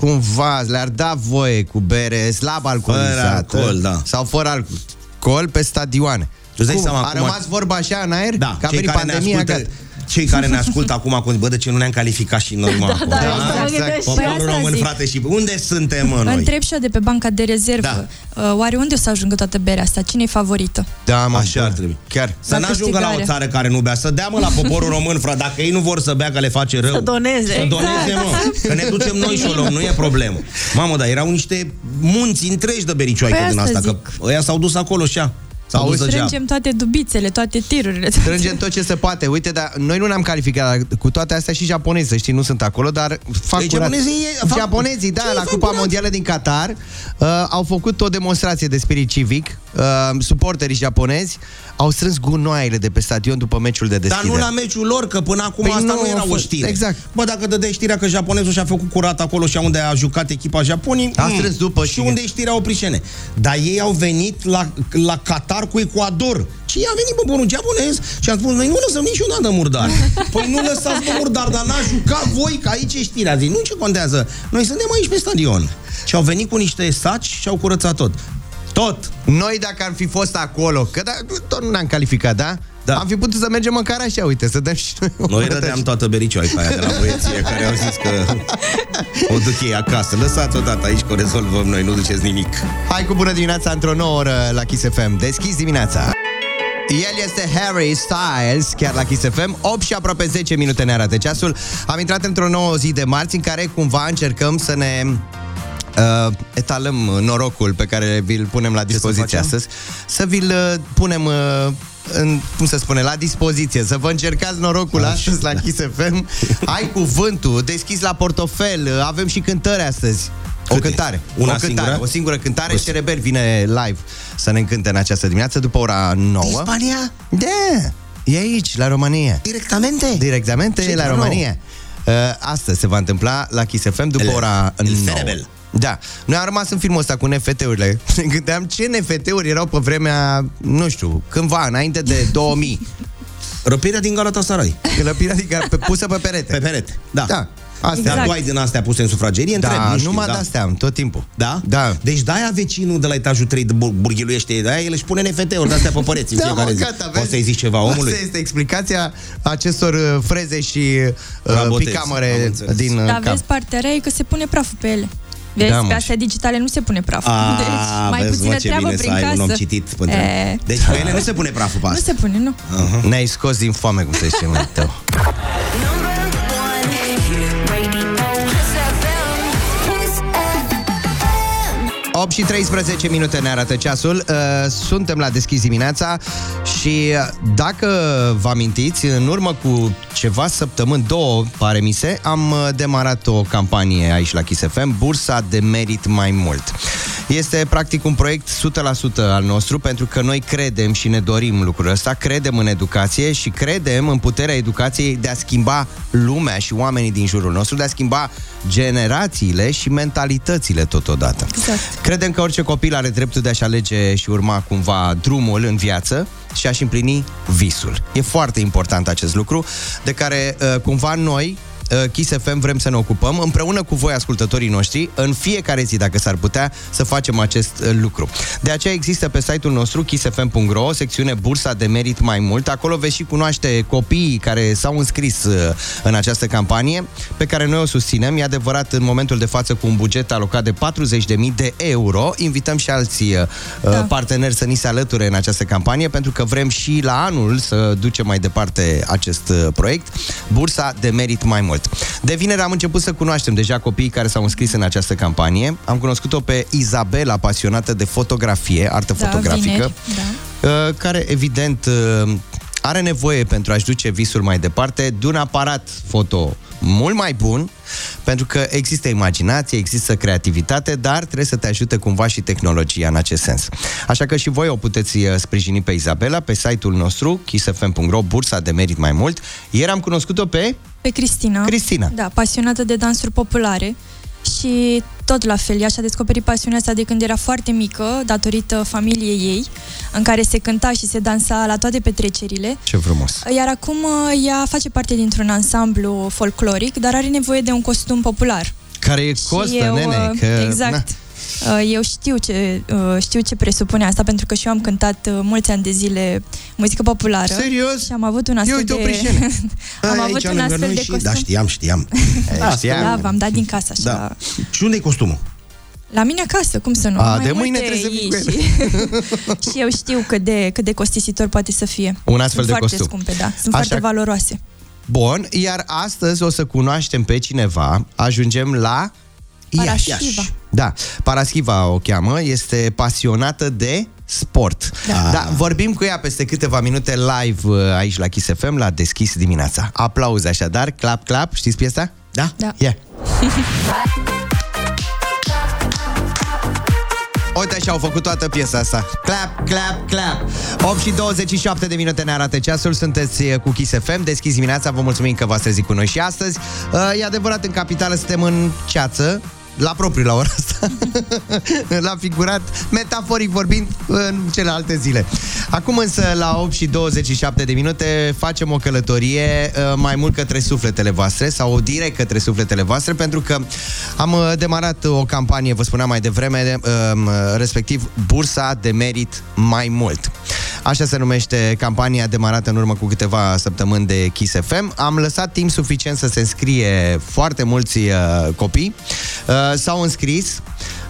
cumva, le-ar da voie cu bere slab alcoolizată alcool, da. sau fără alcool pe stadioane. Tu îți dai Cum? seama a acum- rămas vorba așa în aer? Da, că a cei venit care, ne pandemia, ascultă, gata. Cei care ne ascultă acum, acum, bă, de ce nu ne-am calificat și noi, mă, acum? da, exact. Mă gândesc și Poporul asta român, zic. frate, și unde suntem, mă, noi? Întreb și eu de pe banca de rezervă. Da. Oare unde o să ajungă toată berea asta? Cine e favorită? Da, mă, Așa ar trebui. Chiar. Să La n-ajungă la o câștigare. țară care nu bea, să dea mă la poporul român, frate. Dacă ei nu vor să bea, că le face rău. Să doneze. Să doneze, mă. Că ne ducem noi și o luăm, nu e problemă. Mamă, dar erau niște munți întregi de bericioaică Păi din asta asta, că ăia s-au dus acolo și a. S-au dus degeaba. Strângem toate dubițele, toate tirurile. Strângem tot ce se poate. Uite, dar noi nu ne-am calificat dar cu toate astea și japonezi, să știi, nu sunt acolo, dar fac Ei, curat. japonezii e- fac- Japonezii, da, Ce la fac Cupa curat? Mondială din Qatar uh, au făcut o demonstrație de spirit civic. Uh, suporterii japonezi au strâns gunoaiele de pe stadion după meciul de Dar deschidere. nu la meciul lor, că până acum Păi asta nu nu, era a o fost- știre. exact. Bă, dacă dădeai știrea că japonezul și-a făcut curat acolo și unde a jucat echipa Japonii, A strâns după și și- unde e știrea oprișene. Dar ei au venit la, la Qatar cu Ecuador. Și a venit poporul japonez și a spus, noi nu lăsăm niciodată murdar. Păi nu lăsați pe murdar, dar n-a jucat voi, că aici e știrea. Zic, nu ce contează. Noi suntem aici pe stadion. Și au venit cu niște saci și au curățat tot. Tot. Noi dacă am fi fost acolo, că da, tot nu ne-am calificat, da? Da. Am fi putut să mergem măcar așa, uite, să dăm și noi o Noi dată rădeam toată bericioaica aia de la băieții care au zis că o duc ei acasă. Lăsați-o dată aici că o rezolvăm noi, nu duceți nimic. Hai cu bună dimineața într-o nouă oră la Kiss FM. Deschis dimineața. El este Harry Styles, chiar la Kiss FM 8 și aproape 10 minute ne arată ceasul Am intrat într-o nouă zi de marți În care cumva încercăm să ne uh, etalăm norocul Pe care vi-l punem la dispoziție facem? astăzi Să vi-l uh, punem uh, în, cum se spune, la dispoziție Să vă încercați norocul Așa. astăzi la Kiss FM Ai cuvântul, deschis la portofel uh, Avem și cântări astăzi o Câte? cântare. Una o cântare, singură? o singură cântare. O- Cereber vine live să ne încânte în această dimineață după ora 9. Spania? Da, e aici, la România. Directamente? Directamente Ce la nou? România. Uh, Astăzi se va întâmpla la Kiss FM după El- ora el 9. Ferebel. Da. Noi am rămas în filmul ăsta cu NFT-urile. Ne gândeam ce NFT-uri erau pe vremea, nu știu, cândva, înainte de 2000. Răpirea din Galatasaray. Clăpirea adică pe, pusă pe perete. Pe perete. Da. Da. Astea. Dar Exact. tu ai din astea puse în sufragerie? Da, Întreb, nu știu, numai da. de-astea am, tot timpul. Da? Da. Deci de-aia vecinul de la etajul 3 de bur- burghiluiește, de-aia el își pune NFT-uri de-astea pe păreți în Da, fiecare mă, zi. gata, o vezi? să-i zici ceva omului? Asta este explicația acestor uh, freze și uh, Rabotezi. Am picamere înțeles. din uh, Dar cap. vezi, partea rea e că se pune praful pe ele. Vezi, Da, mă, pe astea digitale nu se pune praful. A, deci, mai vezi, puțină mă, ce treabă bine prin să ai casă. un om citit pentru... E, Deci pe ele nu se pune praful pe nu asta. se pune, nu. Uh-huh. Ne-ai scos din foame, cum se zice mai tău. 8 și 13 minute ne arată ceasul. Uh, Suntem la deschis dimineața Și uh, dacă vă amintiți În urmă cu ceva săptămâni Două, pare mi se Am uh, demarat o campanie aici la Kiss FM Bursa de merit mai mult Este practic un proiect 100% al nostru Pentru că noi credem și ne dorim lucrul ăsta Credem în educație Și credem în puterea educației De a schimba lumea și oamenii din jurul nostru De a schimba generațiile și mentalitățile totodată Exact. Credem că orice copil are dreptul de a-și alege și urma cumva drumul în viață și a-și împlini visul. E foarte important acest lucru, de care uh, cumva noi, uh, Kiss FM, vrem să ne ocupăm împreună cu voi, ascultătorii noștri, în fiecare zi, dacă s-ar putea, să facem acest uh, lucru. De aceea există pe site-ul nostru kissfm.ro o secțiune Bursa de Merit mai mult. Acolo veți și cunoaște copiii care s-au înscris uh, în această campanie, pe care noi o susținem. E adevărat, în momentul de față, cu un buget alocat de 40.000 de euro, invităm și alții uh, Da. parteneri să ni se alăture în această campanie, pentru că vrem și la anul să ducem mai departe acest uh, proiect, Bursa de Merit mai mult. Mult. De vineri am început să cunoaștem deja copiii care s-au înscris în această campanie. Am cunoscut-o pe Izabela, pasionată de fotografie, artă Da, fotografică, vineri, da. uh, care evident uh, are nevoie pentru a-și duce visul mai departe de un aparat foto mult mai bun, pentru că există imaginație, există creativitate, dar trebuie să te ajute cumva și tehnologia în acest sens. Așa că și voi o puteți uh, sprijini pe Izabela pe site-ul nostru, kissfm.ro, bursa de merit mai mult. Ieri am cunoscut-o pe Pe Cristina. Cristina. Da, pasionată de dansuri populare și tot la fel, ea și-a descoperit pasiunea asta de când era foarte mică, datorită familiei ei, în care se cânta și se dansa la toate petrecerile. Ce frumos! Iar acum uh, ea face parte dintr-un ansamblu folcloric, dar are nevoie de un costum popular. Care e costă, și eu, nene, uh, că... Exact. Na. Uh, Eu știu ce, uh, știu ce presupune asta, pentru că și eu am cântat uh, mulți ani de zile muzică populară. Serios? Și am avut un astfel uite o de... prișenă. am Ai avut aici un lângă astfel noi de și- costum. Da, știam, știam. Da, știam. Da, v-am dat din casă așa. Da. Și unde e costumul? La mine acasă, cum să nu? A, Mai de mâine multe trebuie să fii ei și... și eu știu cât de, cât de costisitor poate să fie. Un astfel Sunt de foarte costum. scumpe, da. Sunt Așa- foarte valoroase. Bun, iar astăzi o să cunoaștem pe cineva. Ajungem la Iași. Paraschiva. Da, Paraschiva o cheamă, este pasionată de sport. Da. da. Vorbim cu ea peste câteva minute live uh, aici la Kiss FM, la Deschis dimineața. Aplauze așadar, clap, clap, știți piesa? Da? Da. Yeah. Uite și au făcut toată piesa asta. Clap, clap, clap. 8 și 27 de minute ne arată ceasul. Sunteți uh, cu Kiss FM. Deschis dimineața. Vă mulțumim că v-ați trezit cu noi și astăzi. Uh, E adevărat, în capitală suntem în ceață. La propriu la ora asta La figurat, metaforic vorbind În celelalte zile Acum însă la 8 și 27 de minute Facem o călătorie uh, Mai mult către sufletele voastre Sau direct către sufletele voastre Pentru că am uh, demarat o campanie Vă spuneam mai devreme uh, Respectiv Bursa de merit mai mult Așa se numește campania demarată în urmă cu câteva săptămâni de Kiss FM. Am lăsat timp suficient să se înscrie foarte mulți uh, copii. Uh, s-au înscris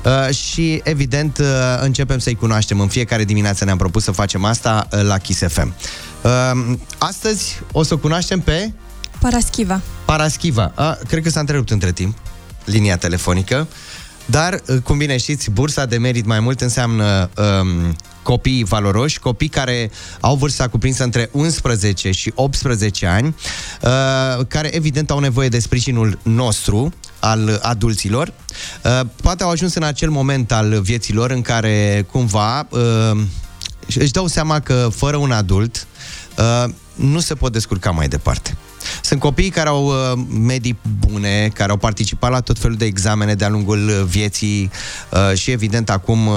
uh, și, evident, uh, începem să-i cunoaștem. În fiecare dimineață ne-am propus să facem asta uh, la Kiss FM. Uh, astăzi o să o cunoaștem pe Paraschiva. Paraschiva. A, cred că s-a întrerupt între timp linia telefonică. Dar, uh, cum bine știți, bursa de merit mai mult înseamnă um, copii valoroși, copii care au vârsta cuprinsă între 11 și 18 ani, uh, care evident au nevoie de sprijinul nostru, al adulților. Uh, poate au ajuns în acel moment al vieții lor în care cumva uh, își dau seama că fără un adult uh, nu se pot descurca mai departe. Sunt copii care au uh, medii bune, care au participat la tot felul de examene de-a lungul uh, vieții uh, și evident acum uh,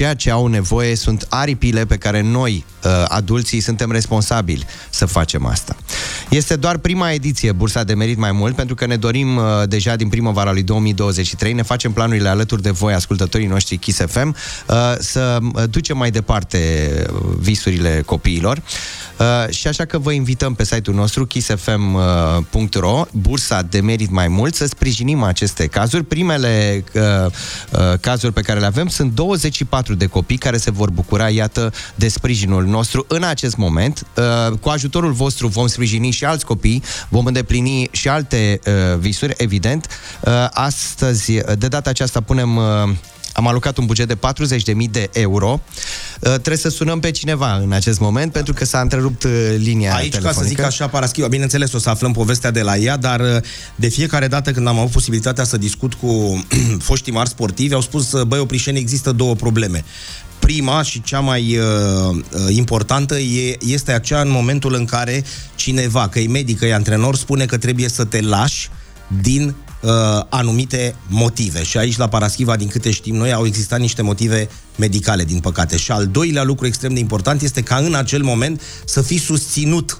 ceea ce au nevoie sunt aripile pe care noi, uh, adulții, suntem responsabili să facem asta. Este doar prima ediție Bursa de Merit mai mult, pentru că ne dorim uh, deja din primăvara lui 2023, ne facem planurile alături de voi, ascultătorii noștri Kiss FM, uh, să uh, ducem mai departe uh, visurile copiilor. Uh, și așa că vă invităm pe site-ul nostru kissfm.ro bursa de merit mai mult să sprijinim aceste cazuri. Primele uh, uh, cazuri pe care le avem sunt 24 de copii care se vor bucura, iată, de sprijinul nostru în acest moment. Uh, cu ajutorul vostru vom sprijini și alți copii, vom îndeplini și alte uh, visuri, evident. Uh, astăzi, de data aceasta, punem uh, am alocat un buget de 40.000 de euro. Uh, trebuie să sunăm pe cineva în acest moment, pentru că s-a întrerupt uh, linia Aici, telefonică. ca să zic așa, Paraschiva, bineînțeles, o să aflăm povestea de la ea, dar uh, de fiecare dată când am avut posibilitatea să discut cu foștii mari sportivi, au spus, uh, băi, Oprișeni, există două probleme. Prima și cea mai uh, uh, importantă e, este aceea în momentul în care cineva, că e medic, că e antrenor, spune că trebuie să te lași din uh, anumite motive. Și aici, la Paraschiva, din câte știm noi, au existat niște motive medicale, din păcate. Și al doilea lucru extrem de important este ca în acel moment să fii susținut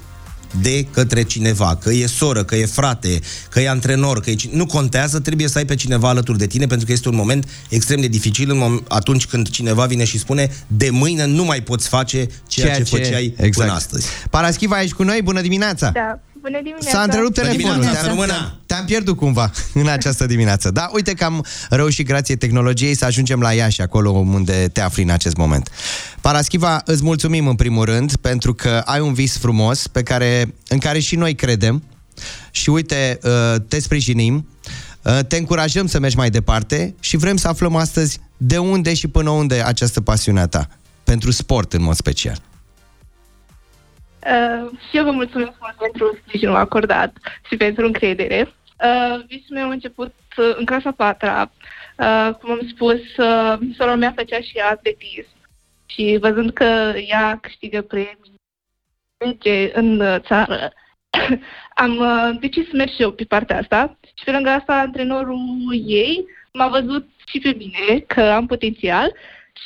de către cineva, că e soră, că e frate, că e antrenor, că e... cine- Nu contează, trebuie să ai pe cineva alături de tine, pentru că este un moment extrem de dificil în mom- atunci când cineva vine și spune de mâine nu mai poți face ceea, ce, făceai exact. până astăzi. Paraschiva, ești cu noi? Bună dimineața! Da, bună dimineața. S-a întrerupt Bună telefonul, dimineața. te-am, Româna. te-am pierdut cumva în această dimineață. Da, uite că am reușit, grație tehnologiei, să ajungem la Iași, acolo unde te afli în acest moment. Paraschiva, îți mulțumim în primul rând, pentru că ai un vis frumos pe care, în care și noi credem. și uite, uh, te sprijinim, uh, te încurajăm să mergi mai departe și vrem să aflăm astăzi de unde și până unde această pasiune a ta, pentru sport în mod special. Uh, și eu vă mulțumesc mult pentru sprijinul acordat și pentru încredere. Uh, visul meu a început uh, în clasa 4 uh, cum am spus, uh, sora mea făcea și ea atletism și văzând că ea câștigă premii merge în uh, țară, am uh, decis să merg și eu pe partea asta și pe lângă asta antrenorul ei m-a văzut și pe mine că am potențial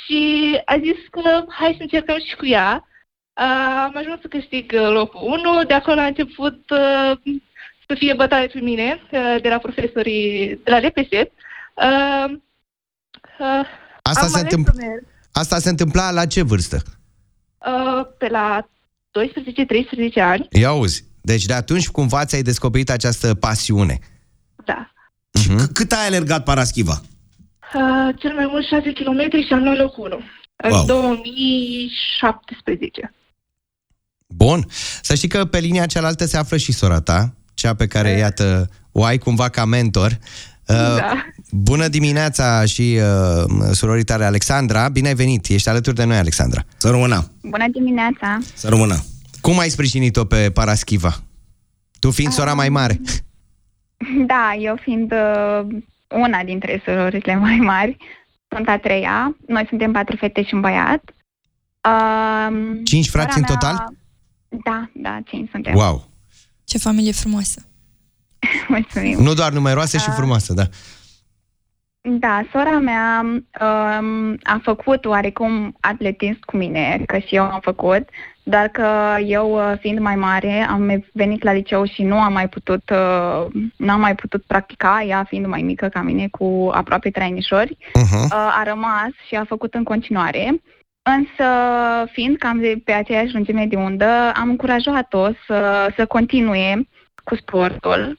și a zis că hai să încercăm și cu ea. Uh, am ajuns să câștig uh, locul 1, de acolo a început uh, să fie bătaie pe mine uh, de la profesorii de la RPS. Uh, uh, Asta am se, ales întâmpl- să merg, Asta se întâmpla la ce vârstă? uh, pe la 12-13 ani, Ia auzi. Deci de atunci cumva ți-ai descoperit această pasiune. da. Uh-huh. Cât ai alergat paraschiva? Uh, cel mai mult 6 km și am luat locul 1. Wow. În 2017. Bun. Să știi că pe linia cealaltă se află și sora ta, cea pe care, iată, o ai cumva ca mentor. Uh, Da. Bună dimineața și uh, surorii tale, Alexandra. Bine ai venit. Ești alături de noi, Alexandra. Să rămână. Bună dimineața! Să rămână. Cum ai sprijinit-o pe Paraschiva? Tu fiind sora mai mare. Da, eu fiind uh, una dintre surorile mai mari, sunt a treia. Noi suntem patru fete și un băiat. Uh, Cinci frați sora în total? Da, da, cinci suntem. Wow. Ce familie frumoasă. Mulțumim. Nu doar numeroasă și Ah. frumoasă, da. Da, sora mea um, a făcut oarecum atletism cu mine, că și eu am făcut, dar că eu, uh, fiind mai mare, am venit la liceu și nu am mai putut, uh, nu am mai putut practica, ea fiind mai mică ca mine, cu aproape trei anișori, uh-huh. uh, a rămas și a făcut în continuare. Însă, fiind cam de pe aceeași lungime de undă, am încurajat-o să, să continue cu sportul.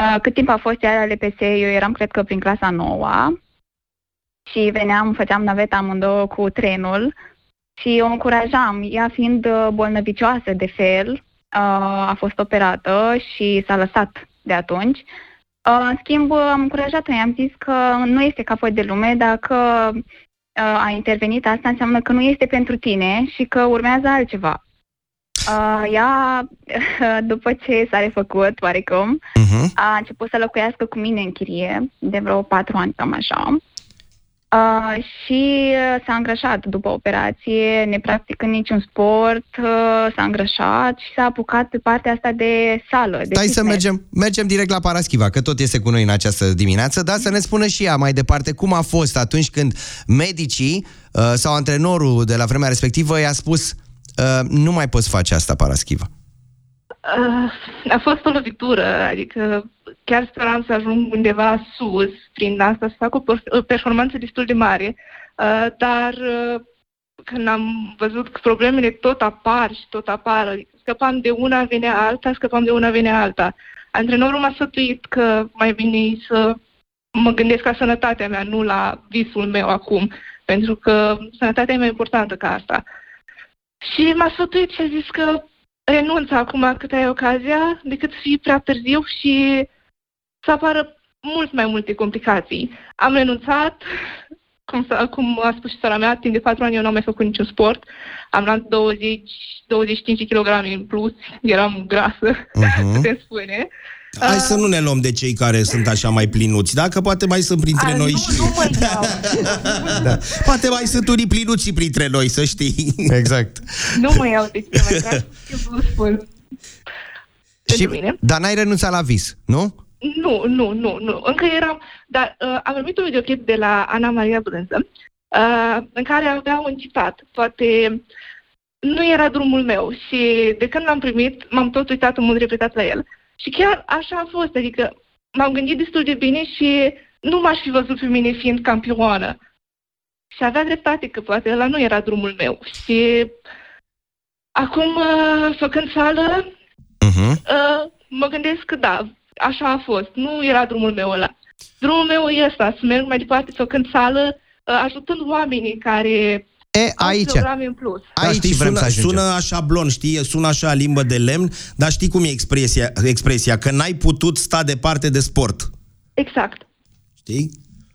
Uh, cât timp a fost ea la LPS, eu eram, cred că, prin clasa 9 și veneam, făceam naveta amândouă cu trenul și o încurajam. Ea fiind uh, bolnăvicioasă de fel, uh, a fost operată și s-a lăsat de atunci. Uh, În schimb, am încurajat-o, i-am zis că nu este capăt de lume, dacă uh, a intervenit asta înseamnă că nu este pentru tine și că urmează altceva. Uh, ea, după ce s-a refăcut, oarecum, uh-huh. a început să locuiască cu mine în chirie, de vreo patru ani, cam așa. Uh, și uh, s-a îngrășat după operație, ne practică niciun sport, uh, s-a îngrășat și s-a apucat pe partea asta de sală. De Stai să fitness. mergem, mergem direct la Paraschiva, că tot este cu noi în această dimineață, dar să ne spună și ea mai departe cum a fost atunci când medicii uh, sau antrenorul de la vremea respectivă i-a spus uh, nu mai poți face asta, Paraschiva. Uh, a fost o lovitură, adică chiar speram să ajung undeva sus prin asta, să fac o per- o performanță destul de mare, uh, dar uh, când am văzut că problemele tot apar și tot apar, adică scăpam de una, venea alta, scăpam de una, venea alta. Antrenorul m-a sfătuit că mai bine să mă gândesc la sănătatea mea, nu la visul meu acum, pentru că sănătatea e mai importantă ca asta. Și m-a sfătuit și a zis că renunță acum cât ai ocazia, decât să fie prea târziu și să apară mult mai multe complicații. Am renunțat, cum, s- cum a spus și sora mea, timp de patru ani eu nu am mai făcut niciun sport. Am luat 20, 25 kg în plus, eram grasă, Mhm. putem spune. Hai să nu ne luăm de cei care sunt așa mai plinuți, dacă poate mai sunt printre A, noi nu, și... nu mă iau. da. Poate mai sunt unii plinuți și printre noi, să știi. Exact. Nu mă iau de cine mai drag, eu vă spun. Și, dar n-ai renunțat la vis, nu? Nu, nu, nu, nu. Încă eram... Dar uh, am primit un videoclip de la Ana Maria Brânză, uh, în care avea un citat. Poate nu era drumul meu și de când l-am primit, m-am tot uitat în mod repetat la el. Și chiar așa a fost, adică m-am gândit destul de bine și nu m-aș fi văzut pe mine fiind campioană. Și avea dreptate că poate ăla nu era drumul meu. Și acum, uh, făcând sală, uh-huh. Uh, mă gândesc că da, așa a fost. Nu era drumul meu ăla. Drumul meu e ăsta, să merg mai departe, să cânt sală, uh, ajutând oamenii care E, aici. programe în plus. Da, știi, sună, sună așa blon, știi, sună așa limbă de lemn, dar știi cum e expresia, expresia că n-ai putut sta departe de sport. Exact. Știi?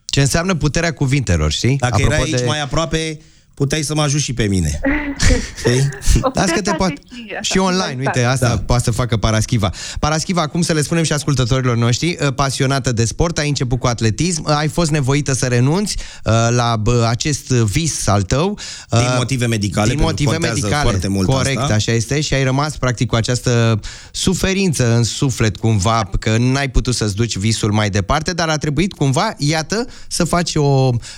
Ce înseamnă puterea cuvintelor, știi? Dacă Apropo erai aici de- mai aproape, puteai să mă ajut și pe mine. Știi? Las că te poate. Și online, uite, asta da. poate să facă Paraschiva. Paraschiva, acum să le spunem și ascultătorilor noștri, uh, pasionată de sport, ai început cu atletism, uh, ai fost nevoită să renunți uh, la bă, acest vis al tău. uh, Din motive medicale, Din pentru că motive contează medicale, foarte mult corect, asta. așa este, și ai rămas practic cu această suferință în suflet cumva, că n-ai putut să-ți duci visul mai departe, dar a trebuit cumva, iată, să faci o,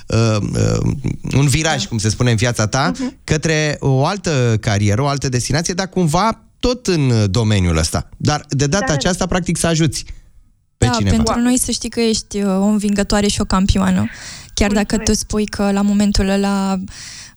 uh, uh, un viraj, da. cum se spune în viața ta, uh-huh. către o altă carieră, o altă destinație, dar cumva tot în domeniul ăsta. Dar de data Da. aceasta, practic, să ajuți pe da, cineva. pentru noi să știi că ești uh, o învingătoare și o campioană. Chiar dacă tu spui că la momentul ăla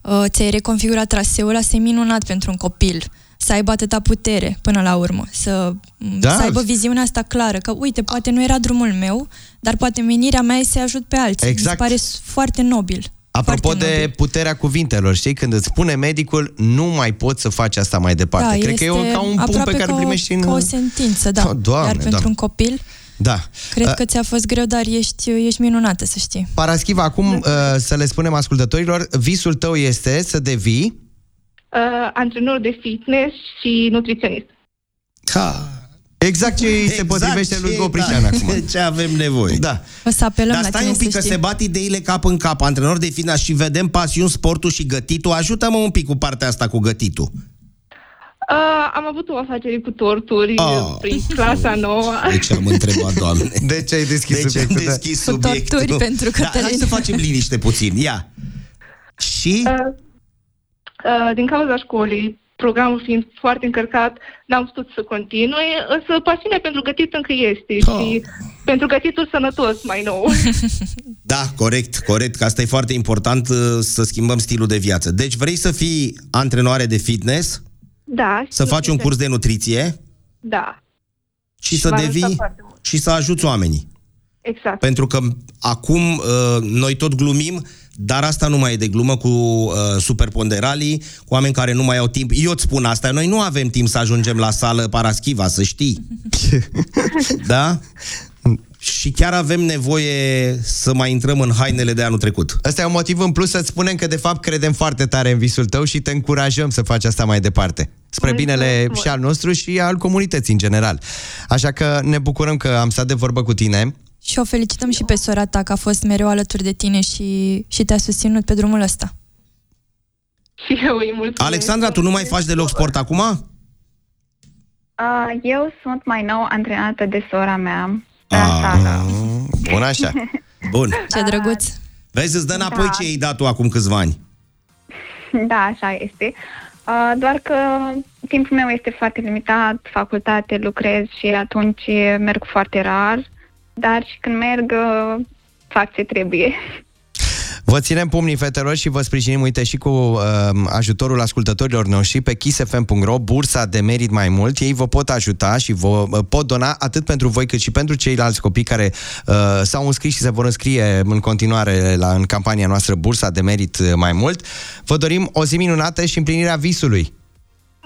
uh, ți-ai reconfigurat traseul, asta e minunat pentru un copil. Să aibă atâta putere până la urmă. Să, Da. să aibă viziunea asta clară. Că, uite, poate nu era drumul meu, dar poate menirea mea e să ajut pe alții. Exact. Mi se pare s- foarte nobil. Apropo Foarte de nobil. puterea cuvintelor, știi? Când îți spune medicul, nu mai poți să faci asta mai departe. Da, Cred că e o- este ca un pumn aproape pe care ca îl o- primești în... Ca o sentință, da. Oh, Doamne, Iar pentru Doamne. un copil, Da. cred Uh, că ți-a fost greu, dar ești, ești minunată, să știi. Paraschiva, acum uh, să le spunem ascultătorilor, visul tău este să devii Uh, antrenor de fitness și nutriționist. Ha. Exact ce îi se potrivește lui Goprișan da, acum. Ce avem nevoie. Da. O să apelăm Dar la stai tine un pic să că știi. se bat ideile cap în cap. Antrenor de fitness și vedem pasiuni, sportul și gătitul. Ajută-mă un pic cu partea asta cu gătitul. Uh, am avut o afacere cu torturi Oh. uh, prin clasa nouă. Deci am întrebat, doamne. De ce ai deschis Deci am subiectul? da? deschis Cu subiectul. torturi pentru da, hai Cătălin. să facem liniște puțin. Ia. Și? Uh, uh, din cauza școlii, programul fiind foarte încărcat, n-am putut să continui, însă pasiunea pentru gătit încă este Oh. și pentru gătitul sănătos mai nou. Da, corect, corect, că asta e foarte important uh, să schimbăm stilul de viață. Deci vrei să fii antrenoare de fitness, da. să și- faci un curs de nutriție Da, și să m-a ajutat devii foarte mult. și să ajuți oamenii. exact. Pentru că acum uh, noi tot glumim, dar asta nu mai e de glumă cu uh, superponderalii, cu oameni care nu mai au timp. Eu îți spun asta, noi nu avem timp să ajungem la sală Paraschiva, să știi. da? Și chiar avem nevoie să mai intrăm în hainele de anul trecut. Ăsta e un motiv în plus să-ți spunem că de fapt credem foarte tare în visul tău și te încurajăm să faci asta mai departe. Spre binele și al nostru și al comunității în general. Așa că ne bucurăm că am stat de vorbă cu tine. Și o felicităm și pe sora ta că a fost mereu alături de tine și, și te-a susținut pe drumul ăsta. Și eu îi mulțumesc. Alexandra, tu nu mai faci deloc sport acum? Uh, eu sunt mai nou antrenată de sora mea. Ah, bun așa. Bun. Ce drăguț. Vezi, îți dă înapoi Da. ce ai dat tu acum câțiva ani. Da, așa este. Uh, doar că timpul meu este foarte limitat, facultate, lucrez și atunci merg foarte rar, dar și când merg uh, fac ce trebuie. Vă ținem pumnii, fetelor, și vă sprijinim, uite, și cu uh, ajutorul ascultătorilor noștri pe kissfm.ro, bursa de merit mai mult. Ei vă pot ajuta și vă uh, pot dona atât pentru voi cât și pentru ceilalți copii care uh, s-au înscris și se vor înscrie în continuare la, în campania noastră Bursa de merit uh, mai mult. Vă dorim o zi minunată și împlinirea visului.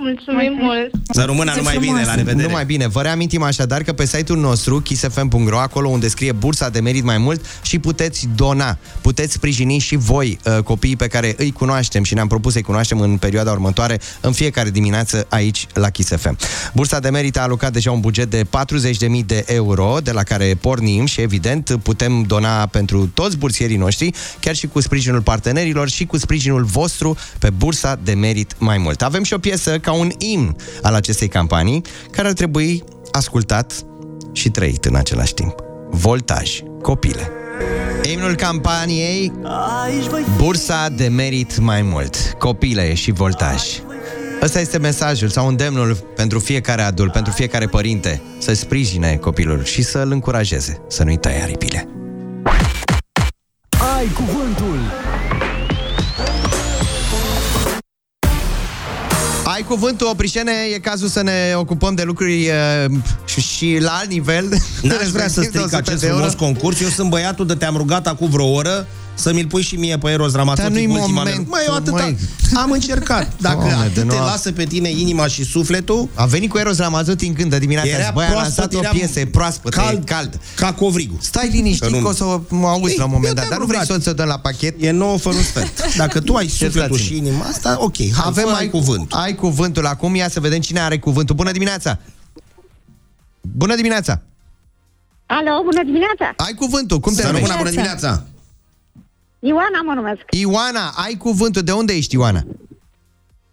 Mulțumim mult! Să rămână numai bine, la revedere. Numai bine. Vă reamintim așadar că pe site-ul nostru, kissfm.ro, acolo unde scrie bursa de merit mai mult și puteți dona, puteți sprijini și voi uh, copiii pe care îi cunoaștem și ne-am propus să-i cunoaștem în perioada următoare, în fiecare dimineață aici la Kiss FM. Bursa de merit a alocat deja un buget de 40.000 de euro, de la care pornim și evident putem dona pentru toți bursierii noștri, chiar și cu sprijinul partenerilor și cu sprijinul vostru pe bursa de merit mai mult. Avem și o piesă ca un imn al acestei campanii, care ar trebui ascultat și trăit în același timp. Voltaj, copile. Imnul campaniei Bursa de merit mai mult Copile și voltaj Ăsta este mesajul sau îndemnul pentru fiecare adult, pentru fiecare părinte Să sprijine copilul și să-l încurajeze Să nu-i taie aripile Ai cuvântul! Ai cuvântul, Oprișene, e cazul să ne ocupăm de lucruri uh, și, și la alt nivel. N-aș vrea să stric acest frumos concurs. Eu sunt băiatul de te-am rugat acum vreo oră să mi-l pui și mie pe Eros Ramazzotti Dar nu-i cu ultima moment, mea. Măi, eu atâta, măi. am încercat. Dacă Doamne, atât de te nu a- lasă pe tine inima și sufletul, A venit cu Eros Ramazzotti în cântă dimineața Era și băi, a proaspăt, lansat o era piesă proaspătă, cald. cald, cald. ca covrigu. Stai liniștit Că nu- că o să mă auzi Ei, la un moment eu dat, te-am dar nu vrei rugat. să ți-o dăm la pachet? E 9 fără un sfert. Dacă tu ai sufletul stați-mi. și inima asta, ok, hai, Avem fă, ai, cuvânt. Ai cuvântul acum, ia să vedem cine are cuvântul. Bună dimineața! Bună dimineața! Alo, bună dimineața! Ai cuvântul, cum te Să numești? rămână bună dimineața! Ioana mă numesc, Ioana, ai cuvântul. De unde ești, Ioana?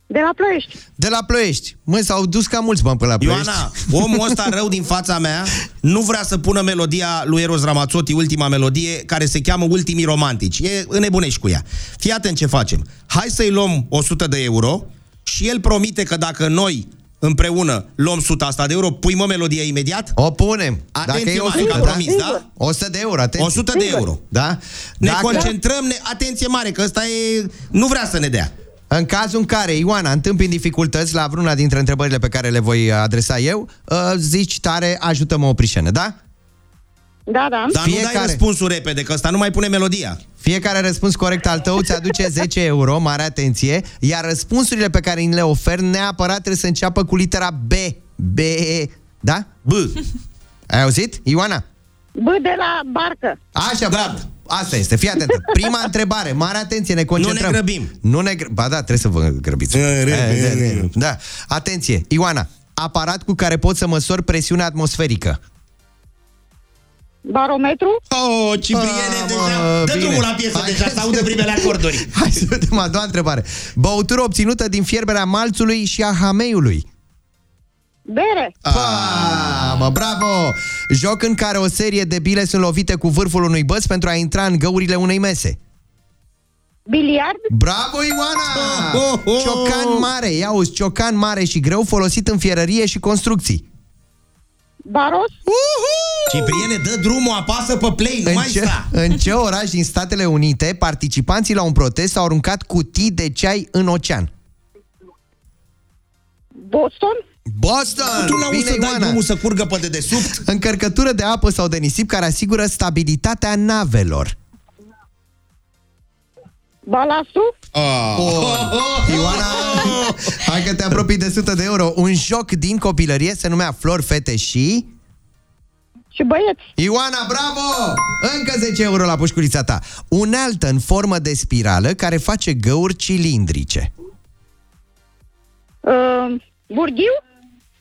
de la Ploiești. De la Ploiești. Mă, s-au dus cam mulți bani până la Ploiești. Ioana, omul ăsta rău din fața mea nu vrea să pună melodia lui Eros Ramazzotti, ultima melodie, care se cheamă Ultimii Romantici. E înnebunești cu ea. Fii atent ce facem. Hai să-i luăm 100 de euro și el promite că dacă noi împreună luăm 100 asta de euro, pui mă melodia imediat? O punem. Atenție, Dacă e mare, 100, că a da? promis, da? 100 de euro, atenție. 100 de euro. Da? Ne Dacă- concentrăm, ne... atenție mare, că ăsta e... nu vrea să ne dea. În cazul în care, Ioana, întâmpini dificultăți la vreuna dintre întrebările pe care le voi adresa eu, uh, zici tare, ajută-mă oprișene, da? Da, da. Dar nu Fiecare- dai răspunsul repede, că ăsta nu mai pune melodia. Fiecare răspuns corect al tău ți aduce 10 euro, mare atenție, iar răspunsurile pe care ni le ofer neapărat trebuie să înceapă cu litera B. B. Da? B. Ai auzit, Ioana? B de la barcă. Așa, bravo. Asta este, fii atent. Prima întrebare, mare atenție, ne concentrăm. Nu ne grăbim. Nu ne grăbim. Ba da, trebuie să vă grăbiți. E, re- E, re- de- de- re- Da. Atenție, Ioana. Aparat cu care poți să măsori presiunea atmosferică. Barometru? Oh, Cipriene, Ah, deja, mă, dă bine. drumul la piesă, Hai. deja se audă primele acorduri. Hai să vedem a doua întrebare. Băutură obținută din fierberea malțului și a hameiului. Bere. Pa, mă, bravo! Joc în care o serie de bile sunt lovite cu vârful unui băț pentru a intra în găurile unei mese. Biliard? Bravo, Ioana! Oh, oh, oh. Ciocan mare, ia uzi, ciocan mare și greu folosit în fierărie și construcții. Baros? Cipriene, dă drumul, apasă pe play, nu În mai ce, sta. în ce oraș din Statele Unite participanții la un protest au aruncat cutii de ceai în ocean? Boston? Boston! Tu n-auzi Bine, să dai Ioana. drumul să curgă pe dedesubt? Încărcătură de apă sau de nisip care asigură stabilitatea navelor. Balastul? Oh. Ioana, hai că te apropii de 100 de euro. Un joc din copilărie se numea Flori, Fete și... Și băieți? Ioana, bravo! Încă 10 euro la pușculița ta. Unealtă în formă de spirală care face găuri cilindrice. Uh, burghiu?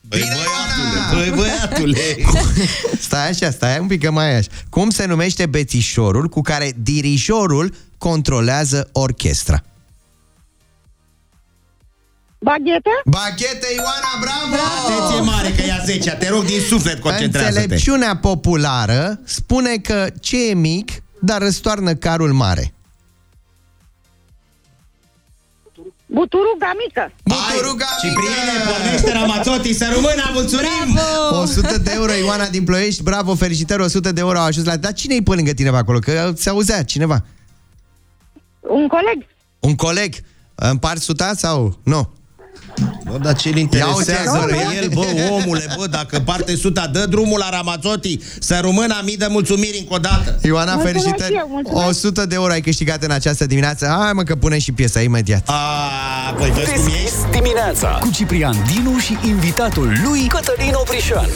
Băi, băiatule, băi, băiatule. Stai așa, stai un pic că mai ai așa. Cum se numește bețișorul cu care dirijorul controlează orchestra? Baghetă? Baghete, Ioana, bravo! Atenție mare că ia 10 te rog din suflet, concentrează-te. Înțelepciunea populară spune că ce e mic, dar răstoarnă carul mare. Buturuga mică? Buturuga Cipriene, pornește Ramazzotti, să rămână, mulțumim! 100 de euro, Ioana din Ploiești, bravo, felicitări, 100 de euro au ajuns la... Dar cine-i pe lângă tine pe acolo? Că se auzea cineva. Un coleg? Un coleg. Împarți suta sau nu? Bă, dar ce-l interesează Ia uite, pe el, bă, omule, bă, dacă parte suta, dă drumul la Ramazzotti, să rămână mii de mulțumiri încă o dată. Ioana, Mulțumesc felicitări. și eu, mulțumesc. 100 de euro ai câștigat în această dimineață. Hai mă că punem și piesa imediat. A, păi vezi cum ești? Deschis dimineața cu Ciprian Dinu și invitatul lui Cătălin Oprișan.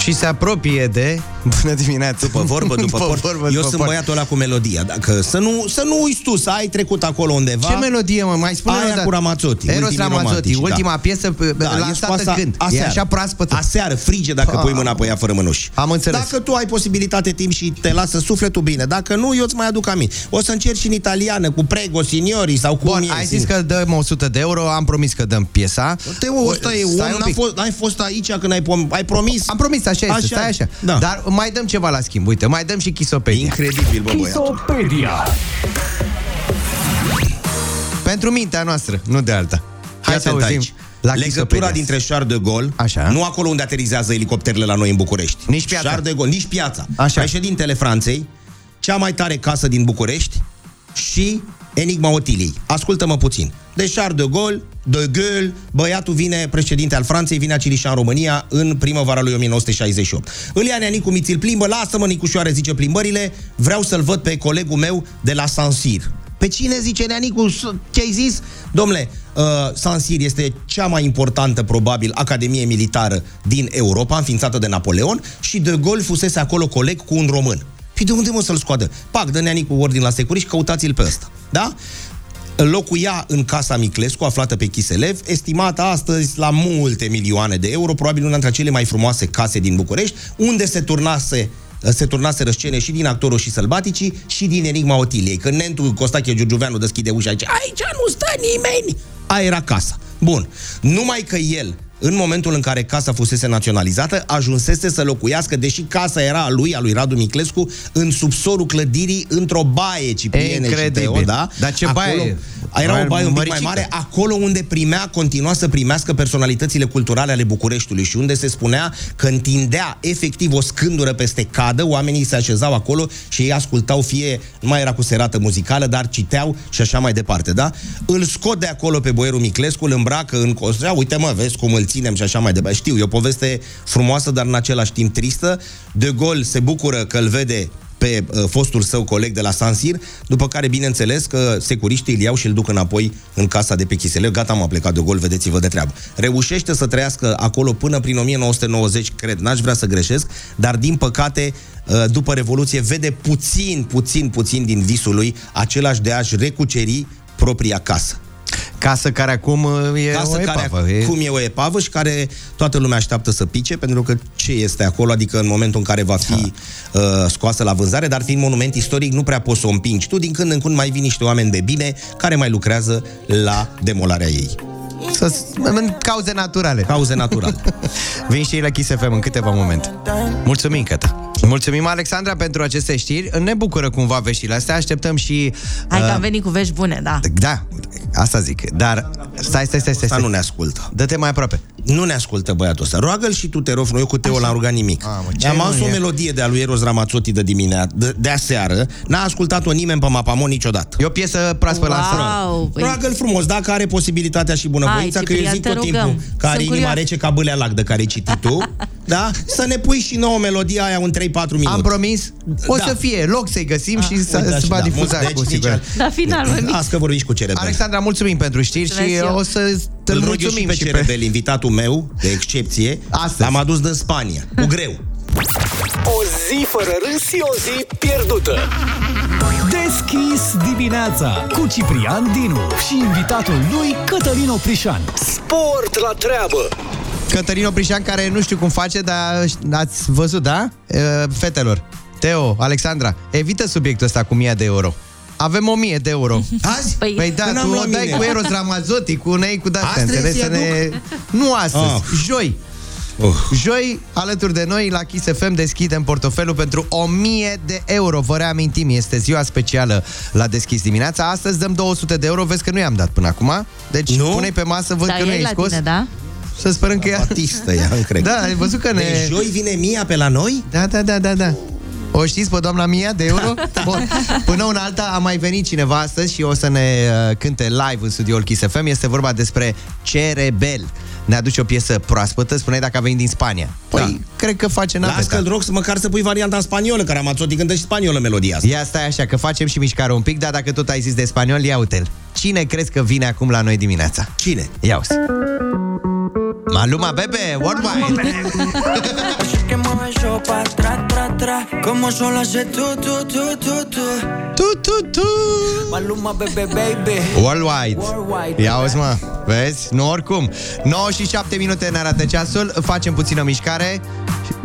Și se apropie de... Bună dimineața. După vorbă, după, După vorbă, vorbă, Eu după sunt vorbă. băiatul ăla cu melodia. Dacă, să, nu, să nu uiți tu, să ai trecut acolo undeva. Ce melodie, mă? Mai spune Aia cu Ramazzotti. Eros ultimii Ramazzotti, romantici, ultima piesă Da, e lansată scoasa când? E aseară. așa proaspătă. Aseară, frige dacă Ah. pui mâna pe ea fără mânuși. Am înțeles. Dacă tu ai posibilitate, timp și te lasă sufletul bine. Dacă nu, eu îți mai aduc aminte. O să încerci și în italiană, cu prego, signori sau cu Bun, ai zis că dăm 100 de euro, am promis că dăm piesa. Teo, ăsta e Stai om, un n-a pic. fost, n-ai fost aici când ai, pom- ai promis. Am promis, așa este, Așa stai e. așa. Da. Dar mai dăm ceva la schimb, uite, mai dăm și chisopedia. Incredibil, bă, băiatul. Chisopedia. Pentru mintea noastră, nu de alta. Hai Hai să să auzim aici. la Legătura chisopedia. dintre Charles de Gaulle, Așa. nu acolo unde aterizează elicopterele la noi în București. Nici piața. Charles de Gaulle, nici piața. Așa. Președintele Franței, cea mai tare casă din București și Enigma Otiliei. Ascultă-mă puțin. De Charles de Gaulle, de Gaulle, băiatul vine, președinte al Franței, vine a Cilișa în România în primăvara lui 1968. Îl ia Neanicu Mițil plimbă, lasă-mă Nicușoare, zice plimbările, vreau să-l văd pe colegul meu de la Sansir. Pe cine zice Neanicu? S- Ce ai zis? Domnule, uh, Sansir este cea mai importantă, probabil, academie militară din Europa, înființată de Napoleon și de Gaulle fusese acolo coleg cu un român. Păi de unde mă să-l scoadă? Pac, dă Neanicu ordin la securiști, căutați-l pe ăsta. Da? locuia în casa Miclescu, aflată pe Chiselev, estimată astăzi la multe milioane de euro, probabil una dintre cele mai frumoase case din București, unde se turnase se turnase scene și din actorul și sălbaticii și din Enigma Otiliei. Când Nentu Costache Giurgiuveanu deschide ușa aici, aici nu stă nimeni! Aia era casa. Bun. Numai că el în momentul în care casa fusese naționalizată, ajunsese să locuiască, deși casa era a lui, a lui Radu Miclescu, în subsorul clădirii, într-o baie, Cipriene și Incredibil. Teo, da? Dar ce Acolo, baie? Era o baie un pic mai Măricică. mare, acolo unde primea, continua să primească personalitățile culturale ale Bucureștiului și unde se spunea că întindea efectiv o scândură peste cadă, oamenii se așezau acolo și ei ascultau fie, nu mai era cu serată muzicală, dar citeau și așa mai departe, da? Îl scot de acolo pe boierul Miclescu, îl îmbracă în costea, uite mă, vezi cum îl ținem și așa mai departe. Știu, e o poveste frumoasă, dar în același timp tristă. De Gaulle se bucură că îl vede pe uh, fostul său coleg de la Sansir, după care, bineînțeles, că securiștii îl iau și îl duc înapoi în casa de pe Chiseleu. Gata, am plecat de gol, vedeți-vă de treabă. Reușește să trăiască acolo până prin 1990, cred, n-aș vrea să greșesc, dar din păcate, uh, după Revoluție, vede puțin, puțin, puțin din visul lui același de a-și recuceri propria casă. Casă care acum uh, e Casă o care epavă. e- acum e o epavă și care toată lumea așteaptă să pice, pentru că ce este acolo, adică în momentul în care va fi uh, scoasă la vânzare, dar fiind monument istoric, nu prea poți să o împingi. Tu din când în când mai vin niște oameni de bine care mai lucrează la demolarea ei. Să, în cauze naturale. Cauze naturale. Vin și ei la Kiss FM în câteva momente. Mulțumim, Căta. Mulțumim, Alexandra, pentru aceste știri. Ne bucură cumva veștile astea. Așteptăm și... Hai că uh, am venit cu vești bune, da. Da, asta zic. Dar stai, stai, stai, stai. Asta stai. nu ne ascultă. Dă-te mai aproape. Nu ne ascultă băiatul ăsta. Roagă-l și tu, te rog, eu cu Teo l-am rugat nimic. ce Am nu adus o e? melodie de a lui Eros Ramazzotti de dimineață, de, de aseară. N-a ascultat-o nimeni pe Mapamon niciodată. E o piesă proaspăt Wow, lansată. păi- Roagă-l frumos, dacă are posibilitatea și bunăvoința, Hai, că eu Ciprian, zic te tot rugăm. timpul că are Sunt inima curioasă. rece ca bâlea lac de care ai citit tu, da? Să ne pui și nouă melodia aia un 3-4 minute. Am promis. O Da. să fie loc să-i găsim și să Uite se așa, va da. difuza Deci, cu nici- siguranță. La final, mă, mic. Las că vorbiți cu Cerebel. Alexandra, mulțumim pentru știri Mulțumesc și eu. o să îl Îl rog eu și mulțumim pe și pe... Cerebel, invitatul meu, de excepție. Astăzi. L-am adus din Spania, cu greu. O zi fără râs e o zi pierdută. Deschis dimineața cu Ciprian Dinu și invitatul lui Cătălin Oprișan. Sport la treabă. Cătălin Oprișan, care nu știu cum face, dar ați văzut, da? Uh, Fetelor, Teo, Alexandra, evită subiectul ăsta cu 1000 de euro. Avem 1000 de euro. Azi? Păi- Păi da, Când am tu o luat dai mine? cu Eros Ramazzotti, cu Nei, cu de-astea, Astăzi înțelegi? Să îi ne... Nu astăzi, Ah. joi. Oh. Joi, alături de noi, la Kiss FM, deschidem portofelul pentru 1000 de euro. Vă reamintim, este ziua specială la deschis dimineața. Astăzi dăm 200 de euro, vezi că nu i-am dat până acum. Deci Nu? pune pe masă, văd Da, că nu e ai la scos. tine, da? Să sperăm că ea... Batistă, ea, cred. Da, ai văzut că ne... Deci joi vine Mia pe la noi? Da, da, da, da, da. O știți pe doamna Mia de euro? Bun. Până una alta a mai venit cineva astăzi și o să ne uh, cânte live în studioul Kiss FM. Este vorba despre Cerebel. Ne aduce o piesă proaspătă, spuneai dacă a venit din Spania. Păi, Da. cred că face Las naveta. că-l rog să măcar să pui varianta în spaniolă, că Ramazzotti cântă și spaniolă melodia asta. Ia stai așa, că facem și mișcare un pic, dar dacă tot ai zis de spaniol, ia uite Cine crezi că vine acum la noi dimineața? Cine? Ia uzi. Maluma Bebe, worldwide. que mueve yo pa' atrás, atrás, atrás. Como solo hace tú, tú, tú, tú, tú. Tu, tu, tu. Maluma, bebe, baby. Worldwide. Worldwide. Ia uzi, mă. Vezi? Nu oricum. 9 și 7 minute ne arată ceasul. Facem puțină mișcare.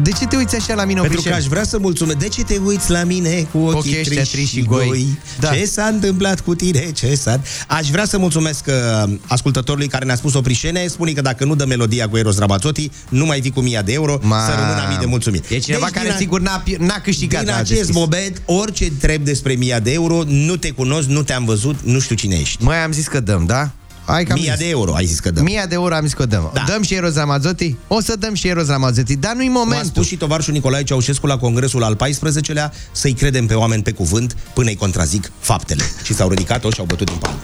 De ce te uiți așa la mine, Pentru Oprișel? că aș vrea să mulțumesc. De ce te uiți la mine cu ochii, Ochii ăștia triși triși și și goi? goi? Da. Ce s-a întâmplat cu tine? Ce s-a... Aș vrea să mulțumesc uh, ascultătorului care ne-a spus Oprișene. Spune că dacă nu dă melodia cu Eros Ramazzotti, nu mai vii cu 1000 de euro. Ma- Să rămână mii de mulțumiri. E cineva care din a- sigur n-a, pi- n-a câștigat Din la acest deschis. moment, orice întreb despre 1000 de euro, nu te cunosc, nu te-am văzut, nu știu cine ești. Mai am zis că dăm, da? Hai că am Mia zis. de euro, ai zis că dăm. Mia de euro am zis că o dăm. Da. Dăm și Eros Ramazzotti? O să dăm și Eros Ramazzotti, dar nu-i Cum a momentul. spus și tovarșul Nicolae Ceaușescu la congresul al 14-lea, să-i credem pe oameni pe cuvânt până îi contrazic faptele. Și s-au ridicat toți și au bătut din palmă.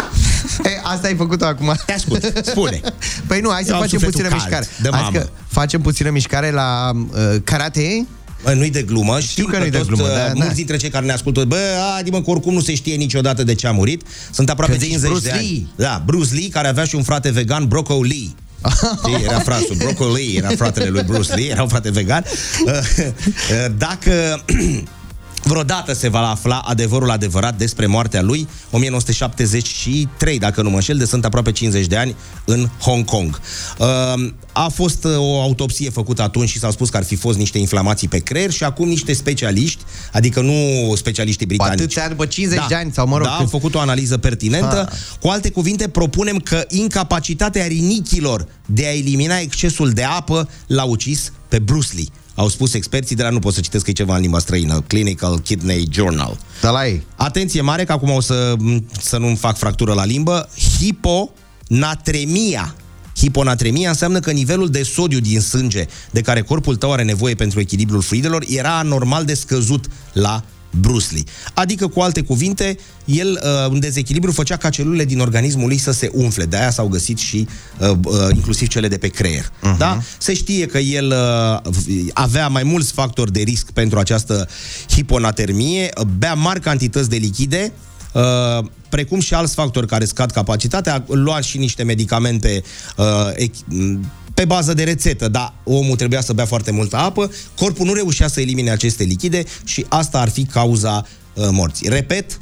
E, asta ai făcut acum. Te ascult, spune. Păi nu, hai să Eu am facem sufletul puțină cald, mișcare. de Hai mamă. că facem puțină mișcare la uh, karate. Bă, nu-i de glumă, știu că că, nu-i de toți, glumă, uh, da, da. mulți dintre cei care ne ascultă, bă, adi mă, că oricum nu se știe niciodată de ce a murit. Sunt aproape Că zici 50 Bruce de ani. Lee. Da, Bruce Lee, care avea și un frate vegan, Broco Lee. Știi, era frasul, Broco Lee, era fratele lui Bruce Lee, era un frate vegan. Uh, uh, Dacă vreodată se va afla adevărul adevărat despre moartea lui, 1973, dacă nu mă înșel, de sunt aproape 50 de ani, în Hong Kong. Uh, A fost uh, o autopsie făcută atunci și s-au spus că ar fi fost niște inflamații pe creier și acum niște specialiști, adică nu specialiștii britanici. atâția ani, după 50 de ani, sau mă rog, Da, cât- au făcut o analiză pertinentă. Ah. Cu alte cuvinte, propunem că incapacitatea rinichilor de a elimina excesul de apă l-a ucis pe Bruce Lee. Au spus experții de la, nu pot să citesc că e ceva în limba străină, Clinical Kidney Journal. Da la ei. Atenție mare, că acum o să, să nu-mi fac fractură la limbă. Hiponatremia. Hiponatremia înseamnă că nivelul de sodiu din sânge de care corpul tău are nevoie pentru echilibrul fluidelor era anormal de scăzut la Bruce Lee. Adică, cu alte cuvinte, el uh, în dezechilibru făcea ca celulele din organismul lui să se umfle. De aia s-au găsit și uh, uh, inclusiv cele de pe creier. Uh-huh. Da? Se știe că el uh, avea mai mulți factori de risc pentru această hiponatermie, uh, bea mari cantități de lichide, Uh, precum și alți factori care scad capacitatea, lua și niște medicamente uh, ech- m, pe bază de rețetă, dar omul trebuia să bea foarte multă apă, corpul nu reușea să elimine aceste lichide și asta ar fi cauza uh, morții. Repet,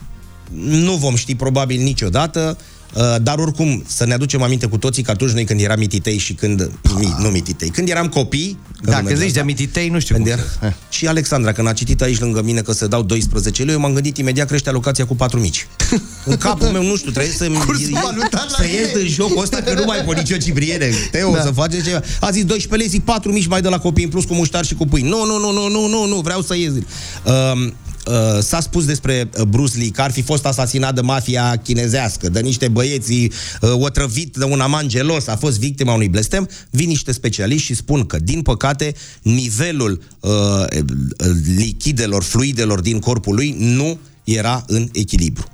nu vom ști probabil niciodată, uh, dar oricum să ne aducem aminte cu toții că atunci noi când eram mititei și când, mi, nu mititei, când eram copii, că Da, nu când mergea zici de asta, mititei, nu știu când cum era, să- și Alexandra, când a citit aici lângă mine că se dau 12 lei, eu m-am gândit imediat crește alocația cu 4 mici. În capul meu, nu știu, trebuie să să ies din jocul ăsta că nu mai pot nicio cipriene. Teo, da. să face ceva. A zis 12 lei, zic 4 mici mai de la copii în plus cu muștar și cu pâini. Nu, nu, nu, nu, nu, nu, nu, vreau să ies. Um, Uh, s-a spus despre uh, Bruce Lee că ar fi fost asasinat de mafia chinezească, de niște băieți uh, otrăvit de un amant gelos, a fost victima unui blestem. Vin niște specialiști și spun că, din păcate, nivelul uh, lichidelor, fluidelor din corpul lui nu era în echilibru.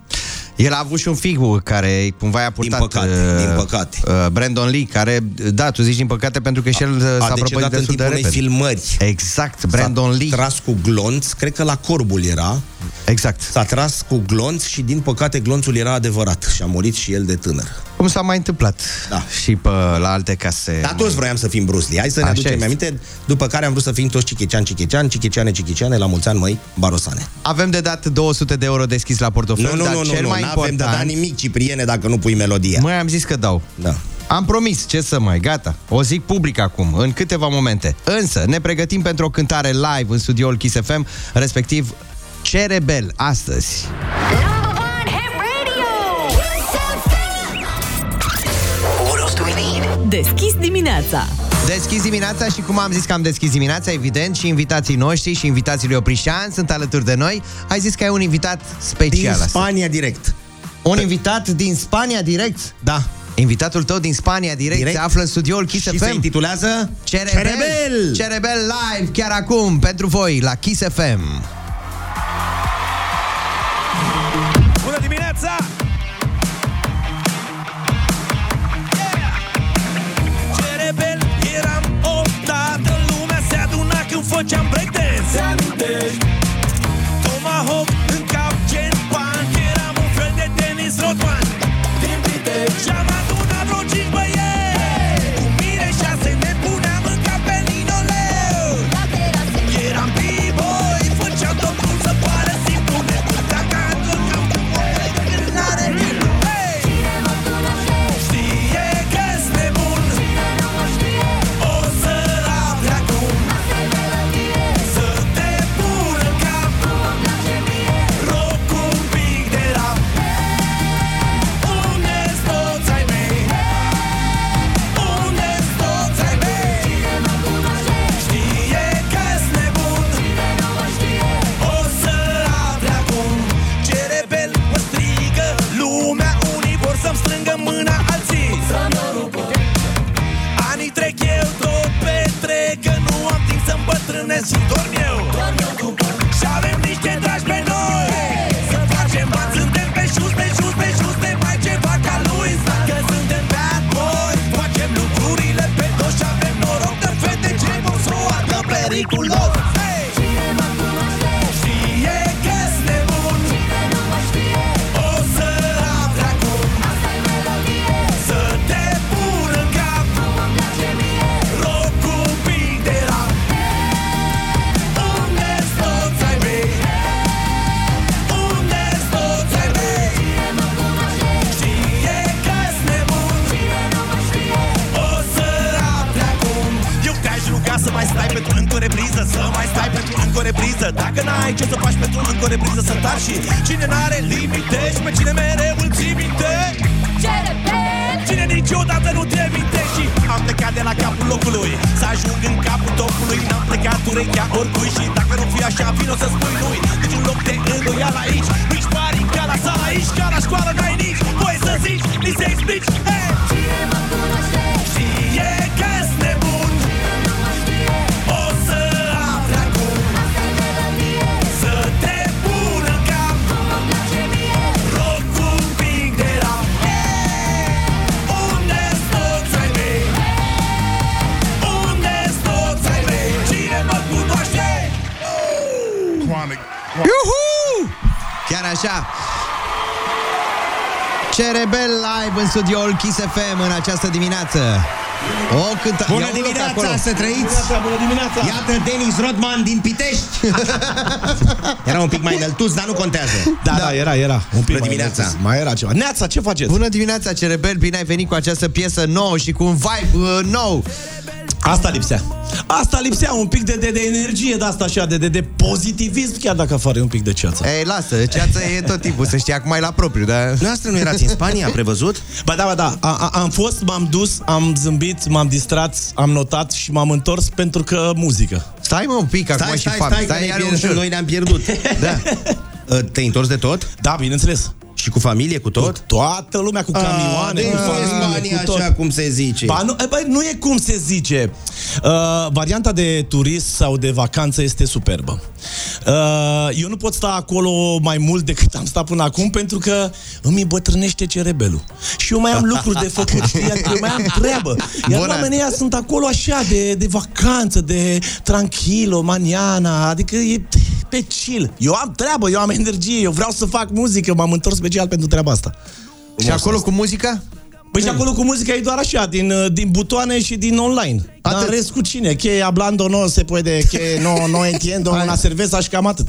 El a avut și un figu care cumva i-a purtat... Din păcate, uh, din păcate. Uh, Brandon Lee, care, da, tu zici din păcate pentru că și el uh, s-a a prăpădit decedat în destul de timpul unei repede. filmări. Exact, Brandon S-a Lee. tras cu glonț, cred că la corbul era. Exact. S-a tras cu glonț și din păcate glonțul era adevărat și a murit și el de tânăr. Cum s-a mai întâmplat Da. și pe, la alte case. Dar toți vroiam să fim Bruce Lee. Hai să ne Așa aducem este. aminte, după care am vrut să fim toți chichecean, chichecean, chicheceane, chicheceane, la mulți ani, măi, barosane. Avem de dat 200 de euro deschis la portofel, Nu, nu, dar nu, cel nu, mai nu, important... avem de dat nimic, Cipriene, dacă nu pui melodia. Măi, am zis că dau. Da. Am promis, ce să mai, gata. O zic public acum, în câteva momente. Însă, ne pregătim pentru o cântare live în studioul Kiss FM, respectiv Ce Rebel, astăzi. Deschis dimineața. Deschis dimineața și cum am zis că am deschis dimineața, evident, și invitații noștri și invitații lui Oprișan sunt alături de noi. Ai zis că ai un invitat special Din astăzi. Spania direct. Un invitat din Spania direct? Da. Invitatul tău din Spania direct, Direct. se află în studioul Kiss Și FM. se intitulează Ce Ce rebel! rebel! Ce rebel live chiar acum pentru voi la Kiss FM. Bună dimineața! jump studioul Kiss FM în această dimineață. O cântă... Bună Ia unul pe dimineața, acolo. să trăiți! Bună dimineața! Iată Denis Rodman din Pitești! era un pic mai înăltuț, dar nu contează. Da, da, era, era. Un pic Bună mai dimineața. înălț. Mai era ceva. Neața, ce faceți? Bună dimineața, Cerebel, bine ai venit cu această piesă nouă și cu un vibe uh, nou. Asta lipsea. Asta lipsea, un pic de, de, de energie de asta așa, de, de, de pozitivism, chiar dacă afară e un pic de ceață. Ei, lasă, ceața e tot timpul, să știi, acum e la propriu, dar... Noastră nu erați în Spania, prevăzut? Ba da, ba da, a, a, am fost, m-am dus, am zâmbit, m-am distrat, am notat și m-am întors pentru că muzică. Stai mă un pic acum Stai, și stai, fapt. stai, stai, iar stai ușor. noi ne-am pierdut. Da. Uh, Te-ai întors de tot? Da, bineînțeles. Și cu familie, cu tot? Toată lumea cu camioane, deci cu nu e familie, Spania cu tot. așa cum se zice. Ba, nu, e, băi, nu e cum se zice. Uh, varianta de turist sau de vacanță este superbă. Uh, eu nu pot sta acolo mai mult decât am stat până acum pentru că îmi îmbătrânește cerebelul. Și eu mai am lucruri de făcut, știi? Adică eu mai am treabă. Iar Bună. oamenii ăia sunt acolo așa, de, de vacanță, de tranquilo, maniana, adică e pe chill. Eu am treabă, eu am energie, eu vreau să fac muzică, m-am întors special pentru treaba asta. Și acolo cu muzica? Păi și acolo cu muzica e doar așa, din, uh, din butoane și din online. Dar în rest cu cine? Que hablando no se puede, que no, no entiendo una cerveza și cam atât.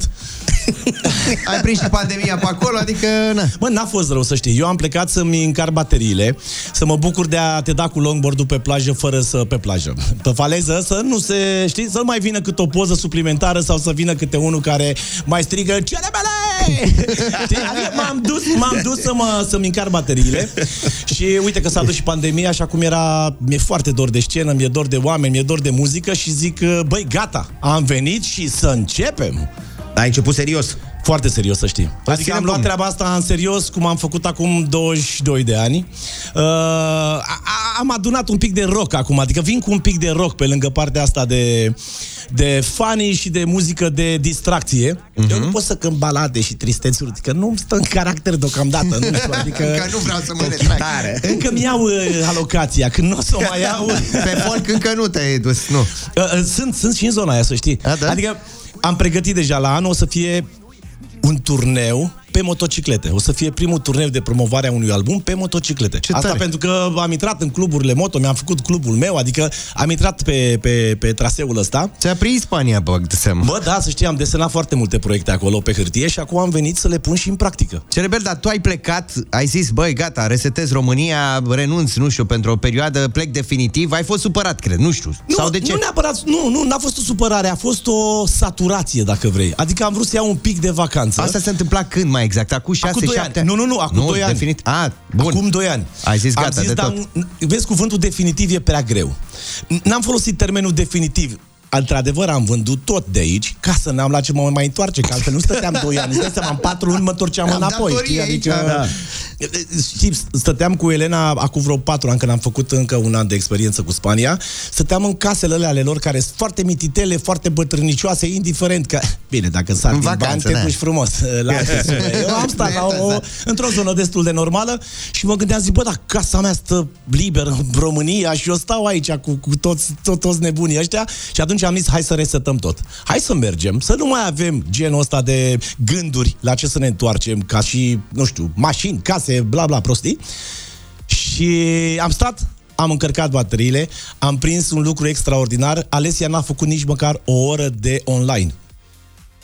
Ai prins și pandemia pe acolo, adică... Na. Bă, n-a fost rău să știi. Eu am plecat să-mi încar bateriile, să mă bucur de a te da cu longboard pe plajă fără să pe plajă. Pe faleză să nu se, știi, să nu mai vină câte o poză suplimentară sau să vină câte unul care mai strigă Cerebele! Știi? Adică m-am dus, m-am dus să mă, să-mi încar bateriile și uite că s-a dus și pandemia, așa cum era, mi-e foarte dor de scenă, mi-e dor de oameni, mi-e dor de muzică și zic, băi, gata, am venit și să începem. Ai început serios. Foarte serios, să știi. Adică ținem am luat pumn. treaba asta în serios, cum am făcut acum 22 de ani. Uh, a- a- am adunat un pic de rock acum, adică vin cu un pic de rock pe lângă partea asta de, de funny și de muzică de distracție. Uh-huh. Mhm. Eu nu pot să cânt balade și tristețuri, adică nu stă în caracter deocamdată. Nu știu, adică... Încă nu vreau să mă retrag. Încă mi iau uh, alocația, când nu o să o mai iau... Pe folk încă nu te-ai dus, nu. Uh, uh, Sunt, sunt și în zona aia, să știi. A, da? Adică am pregătit deja la anul o să fie un turneu pe motociclete. O să fie primul turneu de promovare a unui album pe motociclete. Ce Asta tare. pentru că am intrat în cluburile moto, mi-am făcut clubul meu, adică am intrat pe, pe, pe traseul ăsta. Ți-a prins Spania, bă, de seama. Bă, da, să știi, am desenat foarte multe proiecte acolo pe hârtie și acum am venit să le pun și în practică. Cerebel, dar tu ai plecat, ai zis, băi, gata, resetez România, renunț, nu știu, pentru o perioadă, plec definitiv. Ai fost supărat, cred, nu știu. Nu, Sau de ce? Nu neapărat, nu, nu, n-a fost o supărare, a fost o saturație, dacă vrei. Adică am vrut să iau un pic de vacanță. Asta se întâmpla când mai exact? Acum 6 Acum doi 7 ani. Nu, nu, nu, acum doi ani. Definit... A, bun. Acum 2 ani. Ai zis Am gata, de dar, tot. Vezi, cuvântul definitiv e prea greu. N-am folosit termenul definitiv. Într-adevăr, am vândut tot de aici ca să n-am la ce mă mai întoarce, că altfel nu stăteam 2 ani. Îți dai seama, în 4 luni mă întorceam Am înapoi. datorii Știi? aici, Adică, da. Știi, stăteam cu Elena acum vreo 4 ani, când am făcut încă un an de experiență cu Spania, stăteam în casele alea ale lor, care sunt foarte mititele, foarte bătrânicioase, indiferent că... Bine, dacă s-ar În din bani, vacanță, te da. duci frumos la alte sume. Eu am stat la o, într-o zonă destul de normală și mă gândeam, zic, bă, dar casa mea stă liberă în România și eu stau aici cu, cu toți, to, toți nebunii ăștia și atunci am zis, hai să resetăm tot. Hai să mergem, să nu mai avem genul ăsta de gânduri la ce să ne întoarcem, ca și, nu știu, mașini, case, bla bla, prostii. Și am stat, am încărcat bateriile, am prins un lucru extraordinar. Alesia n-a făcut nici măcar o oră de online.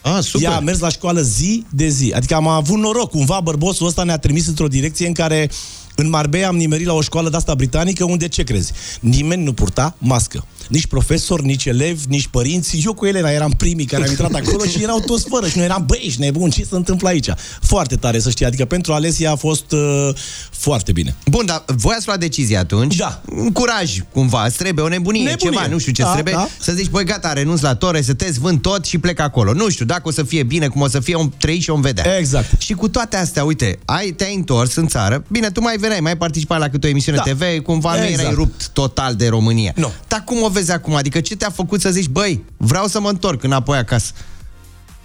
Ah, super. Ea a mers la școală zi de zi. Adică am avut noroc. Cumva bărbosul ăsta ne-a trimis într-o direcție în care În Marbella am nimerit la o școală de asta britanică unde, ce crezi? Nimeni nu purta mască. Nici profesor, nici elevi, nici părinți. Eu cu Elena eram primii care am intrat acolo și erau toți fără. Și noi eram, băi, ești nebun, ce se întâmplă aici? Foarte tare să știi. Adică pentru Alesia a fost uh, foarte bine. Bun, dar voi ați luat decizia atunci. Da. Un curaj, cumva. Îți trebuie o nebunie, Nebunie. ceva, nu știu ce Da, îți trebuie. da. Să zici, băi, gata, renunț la tore, să te vând tot și plec acolo. Nu știu, dacă o să fie bine, cum o să fie, om trăi și om vedea. Exact. Și cu toate astea, uite, ai, te-ai întors în țară. Bine, tu mai veneai, mai participai la câte o emisiune Da. TV, cumva nu Exact. erai rupt total de România. Nu. Dar cum o vezi acum? Adică ce te-a făcut să zici, băi, vreau să mă întorc înapoi acasă?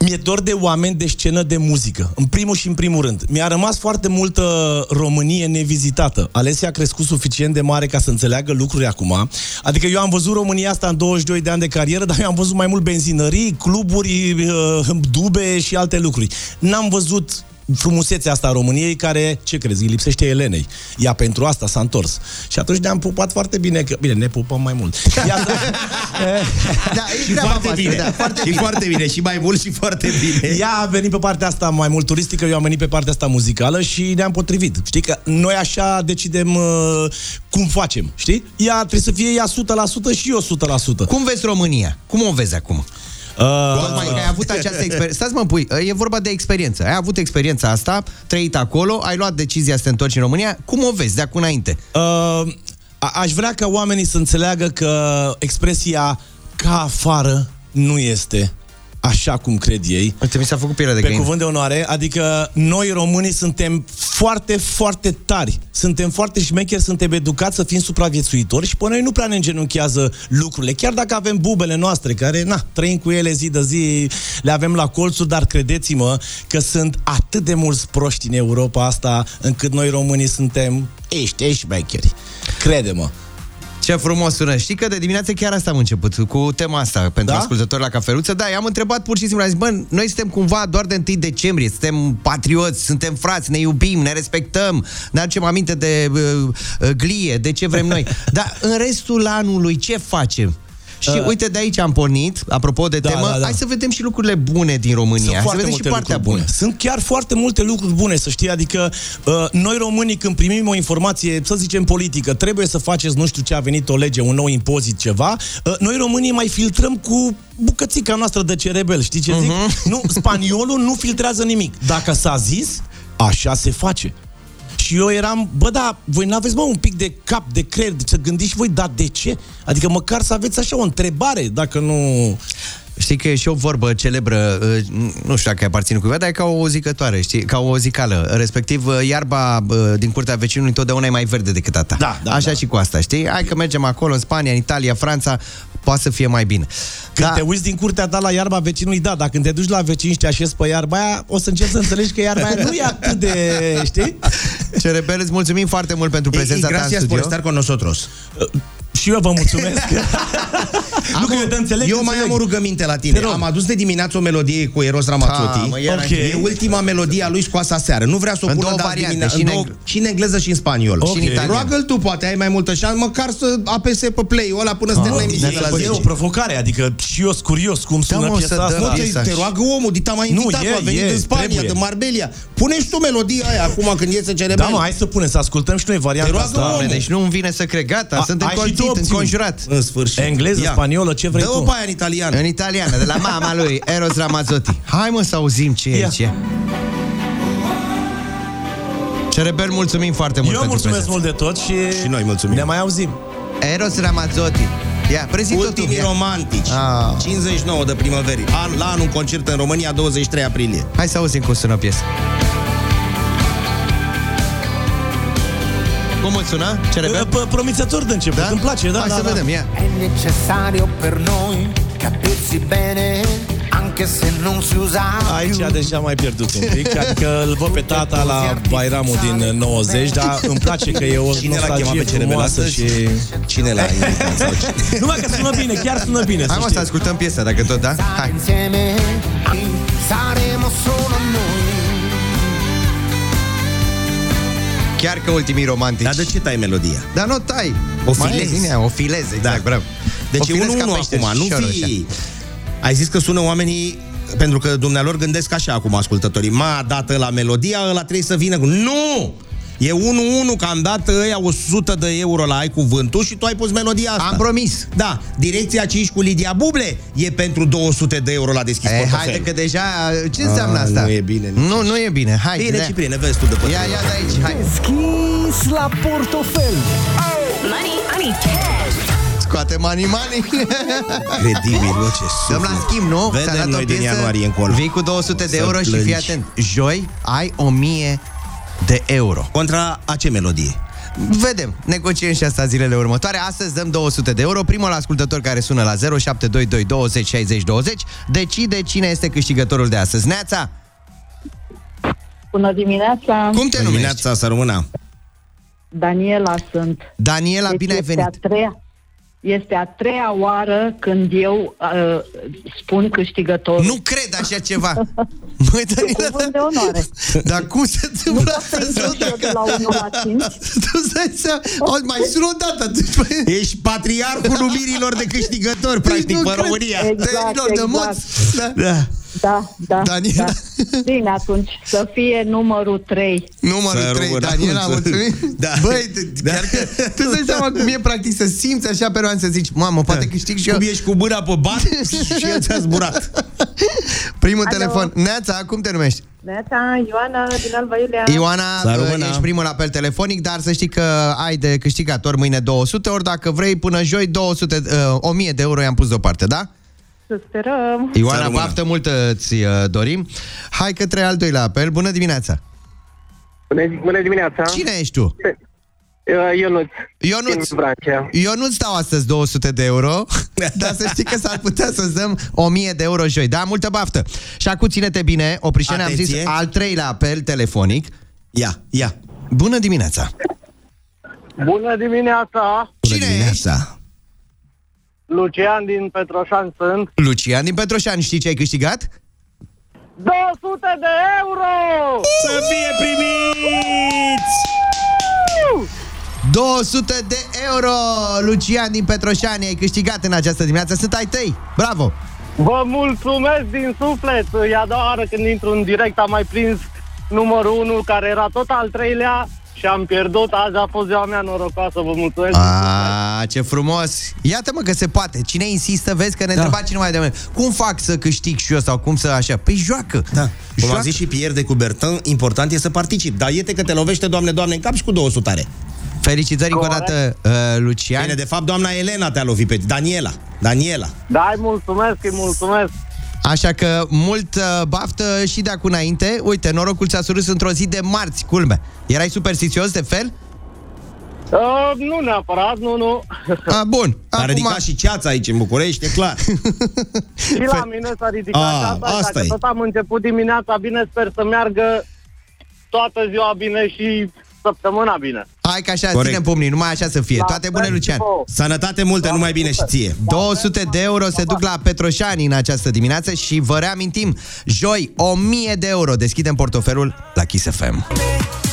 Mi-e dor de oameni de scenă de muzică, în primul și în primul rând. Mi-a rămas foarte multă Românie nevizitată. Alesia a crescut suficient de mare ca să înțeleagă lucruri acum. Adică eu am văzut România asta în 22 de ani de carieră, dar eu am văzut mai mult benzinării, cluburi, uh, dube și alte lucruri. N-am văzut frumusețea asta a României care, ce crezi, îi lipsește Elenei. Ea pentru asta s-a întors. Și atunci ne-am pupat foarte bine, că, bine, ne pupăm mai mult. Ea, Da, e Și treaba foarte voastră, bine. da, foarte și bine. foarte bine. Și mai mult și foarte bine. Ea a venit pe partea asta mai mult turistică, eu am venit pe partea asta muzicală și ne-am potrivit. Știi că noi așa decidem uh, cum facem, știi? Ea trebuie să fie ea 100% și eu 100%. Cum vezi România? Cum o vezi acum? Uh, Tocmai că ai avut această experiență. Stați mă pui, e vorba de experiență. Ai avut experiența asta, trăit acolo, ai luat decizia să te întorci în România. Cum o vezi de acum înainte? Uh, a- aș vrea ca oamenii să înțeleagă că expresia ca afară nu este așa cum cred ei. Uite, mi s-a făcut pielea de Pe găină. cuvânt de onoare, adică noi românii suntem foarte, foarte tari. Suntem foarte șmecheri, suntem educați să fim supraviețuitori și pe noi nu prea ne îngenunchează lucrurile. Chiar dacă avem bubele noastre, care, na, trăim cu ele zi de zi, le avem la colțuri, dar credeți-mă că sunt atât de mulți proști în Europa asta, încât noi românii suntem ești, șmecheri. Crede-mă. Ce frumos sună. Știi că de dimineață chiar asta am început, cu tema asta, pentru Da? ascultători la cafeluță. Da, i-am întrebat pur și simplu, am zis, bă, noi suntem cumva doar de 1 decembrie, suntem patrioți, suntem frați, ne iubim, ne respectăm, ne aducem aminte de uh, uh, glie, de ce vrem noi. Dar în restul anului ce facem? Și Uh. uite, de aici am pornit, apropo de Da, temă, da, da. hai să vedem și lucrurile bune din România. Sunt Hai să foarte vedem și multe partea lucruri bună. bune. Sunt chiar foarte multe lucruri bune, să știi. Adică uh, noi românii când primim o informație, să zicem politică, trebuie să faceți nu știu ce a venit o lege, un nou impozit, ceva, uh, noi românii mai filtrăm cu bucățica noastră de cerebel, știi ce zic? Mhm. Nu, spaniolul nu filtrează nimic. Dacă s-a zis, așa se face. Și eu eram, bă, da, voi n-aveți, mă, un pic de cap, de creier, să gândiți voi, da, de ce? Adică măcar să aveți așa o întrebare, dacă nu... Știi că e și o vorbă celebră, uh, nu știu dacă aparține cuiva, dar e ca o zicătoare, știi? Ca o zicală. Respectiv, uh, iarba uh, din curtea vecinului întotdeauna e mai verde decât a ta. Da, da, Așa da. și cu asta, știi? Hai că mergem acolo, în Spania, în Italia, Franța, poate să fie mai bine. Când da. te uiți din curtea ta la iarba vecinului, da, dacă când te duci la vecini și te așezi pe iarba aia, o să începi să înțelegi că iarba aia nu e atât de, știi? Cerebel, îți mulțumim foarte mult pentru prezența ta în Gracias por studio. estar con nosotros. Și eu vă mulțumesc. nu că eu te înțeleg, Eu mai am o rugăminte la tine. Te rog. Am adus de dimineață o melodie cu Eros Ramazzotti. Ah, mă, iar Ok. E ultima melodie a lui scoasă aseară. Nu vrea să o În pună două de azi variante, dimineață. și în în două- engl- și în engleză și în spaniol. Ok. Și în italian. Roagă-l tu, poate ai mai multă șansă, măcar să apese pe play-ul ăla până să termină emisiunea la E o 10. provocare, adică și eu sunt curios cum sună mă, piesa să asta. dăm Nu, te, piesa. te roagă omul, dita mai Nu, invitat, e, a venit e, din Spania, trebuie. de Marbella. Pune și tu melodia aia acum când iese cerebel. Da, mă, hai să punem, să ascultăm și noi varianta Te roagă asta. omul. Deci nu îmi vine să cred, gata, A- suntem ai și tu colțit, opțiuni. înconjurat. În sfârșit. Engleză, Ia. spaniolă, ce vrei Dă-o tu? pe aia în italian. În italiană, de la mama lui, Eros Ramazzotti. Hai mă să auzim ce e Ia. aici. Cerebel, mulțumim foarte mult Eu pentru mulțumesc prezență. mult de tot și, Și noi mulțumim. ne mai auzim. Eros Ramazzotti. Ia, prezintă tu. Ultimii ia. romantici. Ah. 59 de primăveri. An, la anul un concert în România, 23 aprilie. Hai să auzim cum sună piesa. Cum îți sună? Cerebel? P- Promițător de început, îmi place, da, Hai da, să da. vedem, ia. È necessario per noi capirsi bene, anche se non si usa Aici deja mai pierdut un pic, adică îl văd pe tata la Bairamul din 90, dar îmi place că e o Cine l-a chemat nostalgie pe Cerebel frumoasă astăzi? și... Cine l-a invitat? sau ce? Numai că sună bine, chiar sună bine, Hai să mă să știi. ascultăm piesa, dacă tot, da? Hai. insieme, saremo solo noi. Chiar că ultimii romantici. Dar de ce tai melodia? Dar nu tai. O Mai filezi. e bine, o filez, exact, Da. bravo. Deci O e filez ca 1-1 pește, acum, nu șor, fi... așa. Ai zis că sună oamenii pentru că dumnealor gândesc așa acum ascultătorii. Ma, dată la melodia, ăla trebuie să vină cu... Nu! E 1-1 că am dat ăia 100 de euro la Ai Cuvântul și tu ai pus melodia asta. Am promis. Da, direcția 5 cu Lidia Buble e pentru 200 de euro la deschis E, portofel. haide că deja... Ce înseamnă A, asta? nu e bine nici. Nu, nu e bine. Hai. Bine, da. Ciprine, vezi tu de pe Ia, ia de aici, hai. Deschis la portofel. Money, money, Scoate money, money. Incredibil, mă, ce Dăm la schimb, nu? Vedem Ți-a dat o noi din piesă, ianuarie încolo. Vii cu 200 de Să euro și plângi. fii atent. Joi ai 1000 de euro. Contra a ce melodie? Vedem, negociem și asta zilele următoare. Astăzi dăm 200 de euro. Primul ascultător care sună la 0722 20 60 20 decide cine este câștigătorul de astăzi. Neața, Bună dimineața! cum te numești? Dimineața să rămână. Daniela sunt. Daniela, bine ai este venit. A treia, este a treia oară când eu uh, spun câștigătorul. Nu cred așa ceva. Măi, Daniela, Cuvânt de onoare. dar cum se întâmplă asta? Să Sau de la 1 la 5. Tu stai să... O, mai sună o dată. Tu- Ești patriarhul numirilor de câștigători, practic, nu pe cred. România. Exact, Tăierilor de exact. moți. Da. Da. Da, da, Daniela. da. Bine, atunci să fie numărul 3. Numărul Să 3, rămână. Daniela, mulțumim. Da. Băi, t- chiar că tu îți dai seama cum e practic să simți așa pe roan să zici, mamă, poate câștig și eu. Cum ești cu mâna pe bani și el ți-a zburat. Primul Alo. telefon. Neața, cum te numești? Neața, Ioana din Alba Iulia. Ioana, Să rămână. ești primul apel telefonic, dar să știi că ai de câștigator mâine 200, ori dacă vrei până joi 200, uh, 1000 de euro i-am pus deoparte, da? Să sperăm. Să Ioana, rămână. baftă multă ți uh, dorim. Hai către al doilea apel. Bună dimineața! Bună, bună dimineața! Cine ești tu? Uh, Ionuț. Ionuț. Din Brancea. Eu nu-ți dau astăzi 200 de euro, dar să știi că s-ar putea să-ți dăm 1000 de euro joi. Da, multă baftă. Și acum ține-te bine, Oprișene, am zis Atenție. al treilea apel telefonic. Ia, ia. Bună dimineața! Bună dimineața! Bună Cine dimineața. Lucian din Petroșan sunt. Lucian din Petroșani, știi ce ai câștigat? 200 de euro! Să fie primiți! 200 de euro! Lucian din Petroșani, ai câștigat în această dimineață. Sunt ai tăi! Bravo! Vă mulțumesc din suflet! E a doua oară când intru în direct am mai prins numărul 1 care era tot al treilea și am pierdut. Azi a fost ziua mea norocoasă, vă mulțumesc! A, ce frumos! Iată mă că se poate. Cine insistă, vezi că ne da. întreba cineva de mine. Cum fac să câștig și eu sau cum să așa? Păi joacă! Da. Cum Joacă. am zis și Pierre de Cubertin, important e să participi. Dar iete că te lovește, Doamne, Doamne, în cap și cu 200 are. Felicitări încă o dată, uh, Lucian. Bine, de fapt, doamna Elena te-a lovit pe Daniela. Daniela. Da, îi mulțumesc, îi mulțumesc! Așa că mult uh, baftă și de acum înainte. Uite, norocul ți-a surâs într-o zi de marți, culme. Erai superstițios de fel? Uh, nu neapărat, nu, nu. A, bun. A Acum- ridicat și ceața aici în București, e clar. Și la mine s-a ridicat A, asta, asta dacă e. tot am început dimineața bine, sper să meargă toată ziua bine și săptămâna bine. Hai că așa, Corect. ținem pumnii, numai așa să fie. La Toate bune, fel și Lucian. vouă. Sănătate multe, numai bine și ție. 200 de euro se duc la Petroșani în această dimineață și vă reamintim, joi 1000 de euro deschidem portofelul la Kiss FM.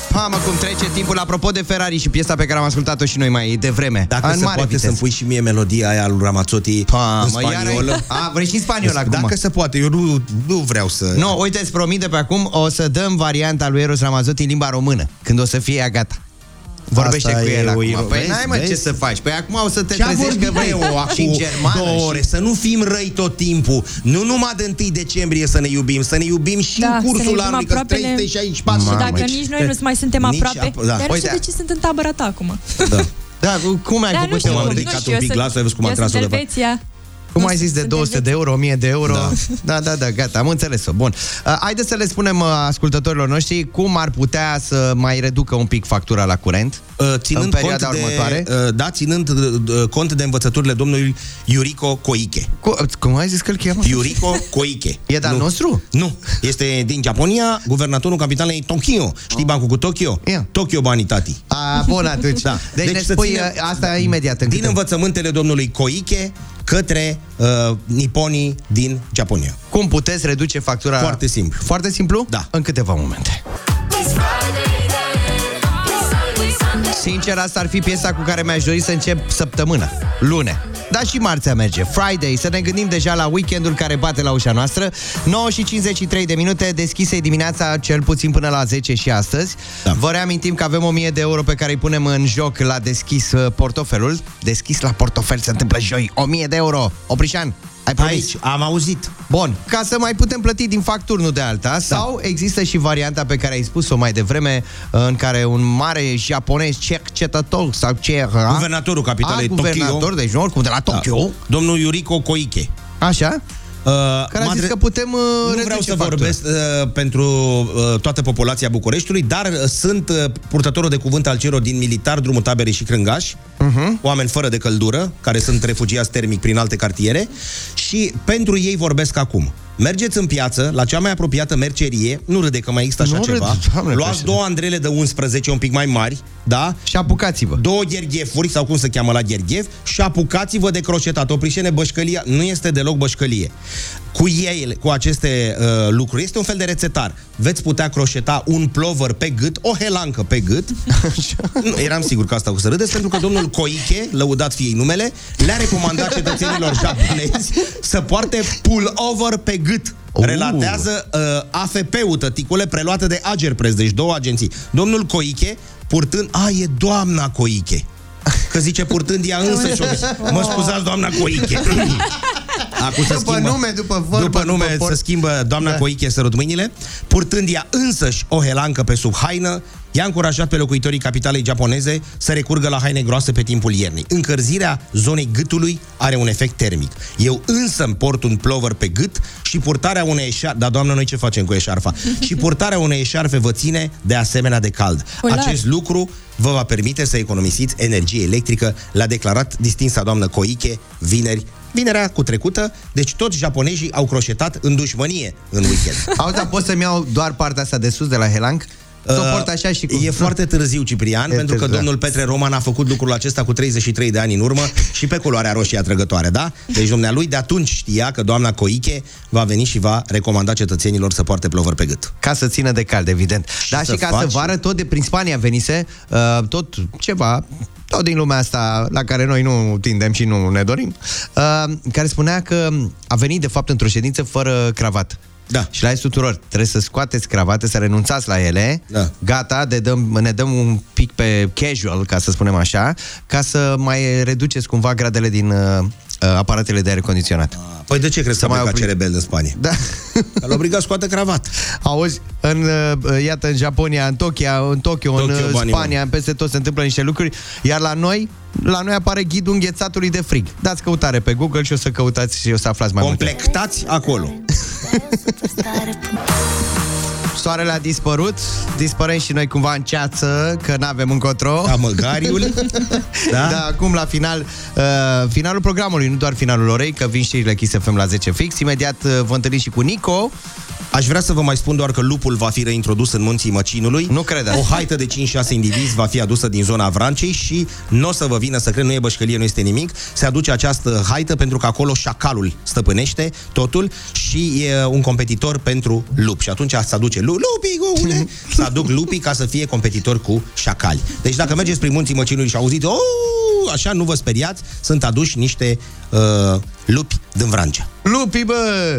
Mamă, cum trece timpul. Apropo de Ferrari și piesa pe care am ascultat-o și noi mai devreme. Dacă în se mare poate viteză. să-mi pui și mie melodia aia lui Ramazzotti Pa, în mă, iar spaniolă. ai- A, vrei și în spaniolă acum? Dacă se poate, eu nu, nu vreau să... Nu, uite, îți promit de pe acum o să dăm varianta lui Eros Ramazzotti în limba română, când o să fie ea gata. Vorbește Asta cu e el o acum. iro- Păi vezi, n-ai mă ce vezi? să faci. Păi acum o să te Ce-a trezești că vorbit vrei eu acum și în germană. două ore, și... să nu fim răi tot timpul. Nu numai de 1 decembrie să ne iubim, să ne iubim și Da, în să ne cursul iubim anului, că aproapele. 364 Și Mamă, dacă ce- nici noi nu mai suntem Nici aproape, ap- da. dar nu Uite. știu de ce sunt în tabăra ta acum. Da. Da, cum ai Da, nu făcut știu, eu? m-am nu ridicat știu, un pic eu glasul, ai văzut cum am eu tras-o sunt de pe- Elveția. Cum Nu ai zis de sunt 200 de euro, 1000 de euro? Da, da, da, da gata, am înțeles-o. Bun. Uh, haideți să le spunem uh, ascultătorilor noștri cum ar putea să mai reducă un pic factura la curent Uh, ținând în perioada cont următoare. De, uh, da, ținând uh, uh, cont de învățăturile domnului Iurico Koike. Cu, cum ai zis că îl cheamă? Iurico Koike. E de-al Nu. nostru? Nu. Este din Japonia, guvernatorul capitalei Tokyo. Știi bancul cu Tokyo? Ia. Tokyo Bani Tati. A, bun atunci. Da. Deci, ne să spui ținem- uh, asta imediat. În Din câte- învățământele domnului Koike către uh, niponii din Japonia. Cum puteți reduce factura? Foarte simplu. Foarte simplu? Da. În câteva momente. Sincer, asta ar fi piesa cu care mi-aș dori să încep săptămâna. Lune. dar și marțea merge. Friday, să ne gândim deja la weekendul care bate la ușa noastră. 9 și 53 de minute, deschise dimineața cel puțin până la 10 și astăzi. Da. Vă reamintim că avem 1000 de euro pe care îi punem în joc la deschis uh, portofelul. Deschis la portofel se întâmplă joi. 1000 de euro. Oprișan, ai promis? Aici, am auzit. Bun, ca să mai putem plăti din facturi, nu de alta, da. sau există și varianta pe care ai spus-o mai devreme, în care un mare japonez cercetător sau cer... Guvernatorul capitalei a, guvernator, Tokyo. deci nu oricum de la Tokyo. Da. Domnul Yuriko Koike. Așa? Uh, Care a zis Madre- că putem uh, nu reduce vreau să factura. vorbesc uh, pentru uh, toată populația Bucureștiului, dar uh, sunt uh, purtătorul de cuvânt al celor din militar, drumul taberei și crângași, Mhm. oameni fără de căldură, care sunt refugiați termic prin alte cartiere și pentru ei vorbesc acum. Mergeți în piață, la cea mai apropiată mercerie, nu râde că mai există așa Nu râd, ceva, Doamne, luați președinte. două andrele de 11, un pic mai mari, da? Și apucați-vă. Două gherghefuri, sau cum se cheamă la gherghef, și apucați-vă de croșetat. Oprișene, bășcălia nu este deloc bășcălie. Cu ei, cu aceste uh, lucruri, este un fel de rețetar. Veți putea croșeta un plover pe gât, o helancă pe gât. nu, eram sigur că asta o să râdeți, pentru că domnul Koike, lăudat fiei numele, le-a recomandat cetățenilor japonezi să poarte pullover pe gât. Relatează uh, AFP-ul, tăticule, preluată de Agerpres, deci două agenții. Domnul Koike, purtând... A, e doamna Koike. Că zice purtând ea însă și Mă scuzați, doamna Koike. Acum se După schimbă, nume, după vorbă, după nume după port. se schimbă doamna Da. da. Coiche sărut mâinile, purtând ea însăși o helancă pe sub haină, i-a încurajat pe locuitorii capitalei japoneze să recurgă la haine groase pe timpul iernii. Încălzirea zonei gâtului are un efect termic. Eu însă îmi port un plover pe gât și purtarea unei eșarfe... Da, doamnă, noi ce facem cu eșarfa? și purtarea unei eșarfe vă ține de asemenea de cald. Fular. Acest lucru vă va permite să economisiți energie electrică, l-a declarat distinsa doamnă Koike vineri Vinerea cu trecută, deci toți japonezii au croșetat în dușmănie în weekend. Auzi, dar pot să-mi iau doar partea asta de sus de la Helang? Să o port așa și cu... E foarte târziu, Ciprian, E pentru că târziu, domnul Petre Roman a făcut lucrul acesta cu 33 de ani în urmă și pe culoarea roșie atrăgătoare, da? Deci dumnealui de atunci știa că doamna Coiche va veni și va recomanda cetățenilor să poarte plover pe gât. Ca să țină de cald, evident. Și da, să și ca faci- să vară tot de prin Spania venise, uh, tot ceva, tot din lumea asta la care noi nu tindem și nu ne dorim, uh, care spunea că a venit de fapt într-o ședință fără cravat. Da. Și la zis tuturor, trebuie să scoateți cravate, să renunțați la ele, Da. gata, de dăm, ne dăm un pic pe casual, ca să spunem așa, ca să mai reduceți cumva gradele din uh, uh, aparatele de aer condiționat. Păi de ce crezi Să că mai mai opri- ce rebel în Spania? Da. L-a obligat să scoată cravat. Auzi, în, uh, iată, în Japonia, în Tokyo, în Tokyo, în Tokyo, uh, banii, Spania, peste tot se întâmplă niște lucruri, iar la noi, la noi apare ghidul înghețatului de frig. Dați căutare pe Google și o să căutați și o să aflați mai multe. Complectați acolo. Soarele a dispărut, dispărăm și noi cumva în ceață, că n-avem încotro. Da, măgariul. da? da, acum la final, uh, finalul programului, nu doar finalul orei, că vin știrile Kiss FM la 10 fix. Imediat uh, vă întâlniți și cu Nico. Aș vrea să vă mai spun doar că lupul va fi reintrodus în munții Măcinului. Nu cred asta. O haită de 5-6 indivizi va fi adusă din zona Vrancei și nu o să vă vină să cred, nu e bășcălie, nu este nimic. Se aduce această haită pentru că acolo șacalul stăpânește totul și e un competitor pentru lup. Și atunci se aduce lu- lupii, gule, să aduc lupii ca să fie competitor cu șacali. Deci dacă mergeți prin munții Măcinului și auziți, oh, așa, nu vă speriați, sunt aduși niște uh, lupi din Vrancea. Lupi, bă!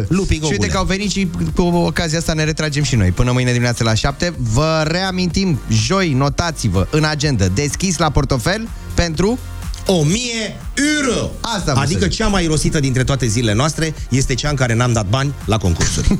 Lupi, Și uite gogule. că au venit și cu ocazia asta ne retragem și noi. Până mâine dimineață la 7. Vă reamintim, joi, notați-vă în agenda, deschis la portofel pentru 1000 euro! Asta vă Adică să cea mai rosită dintre toate zilele noastre este cea în care n-am dat bani la concursuri.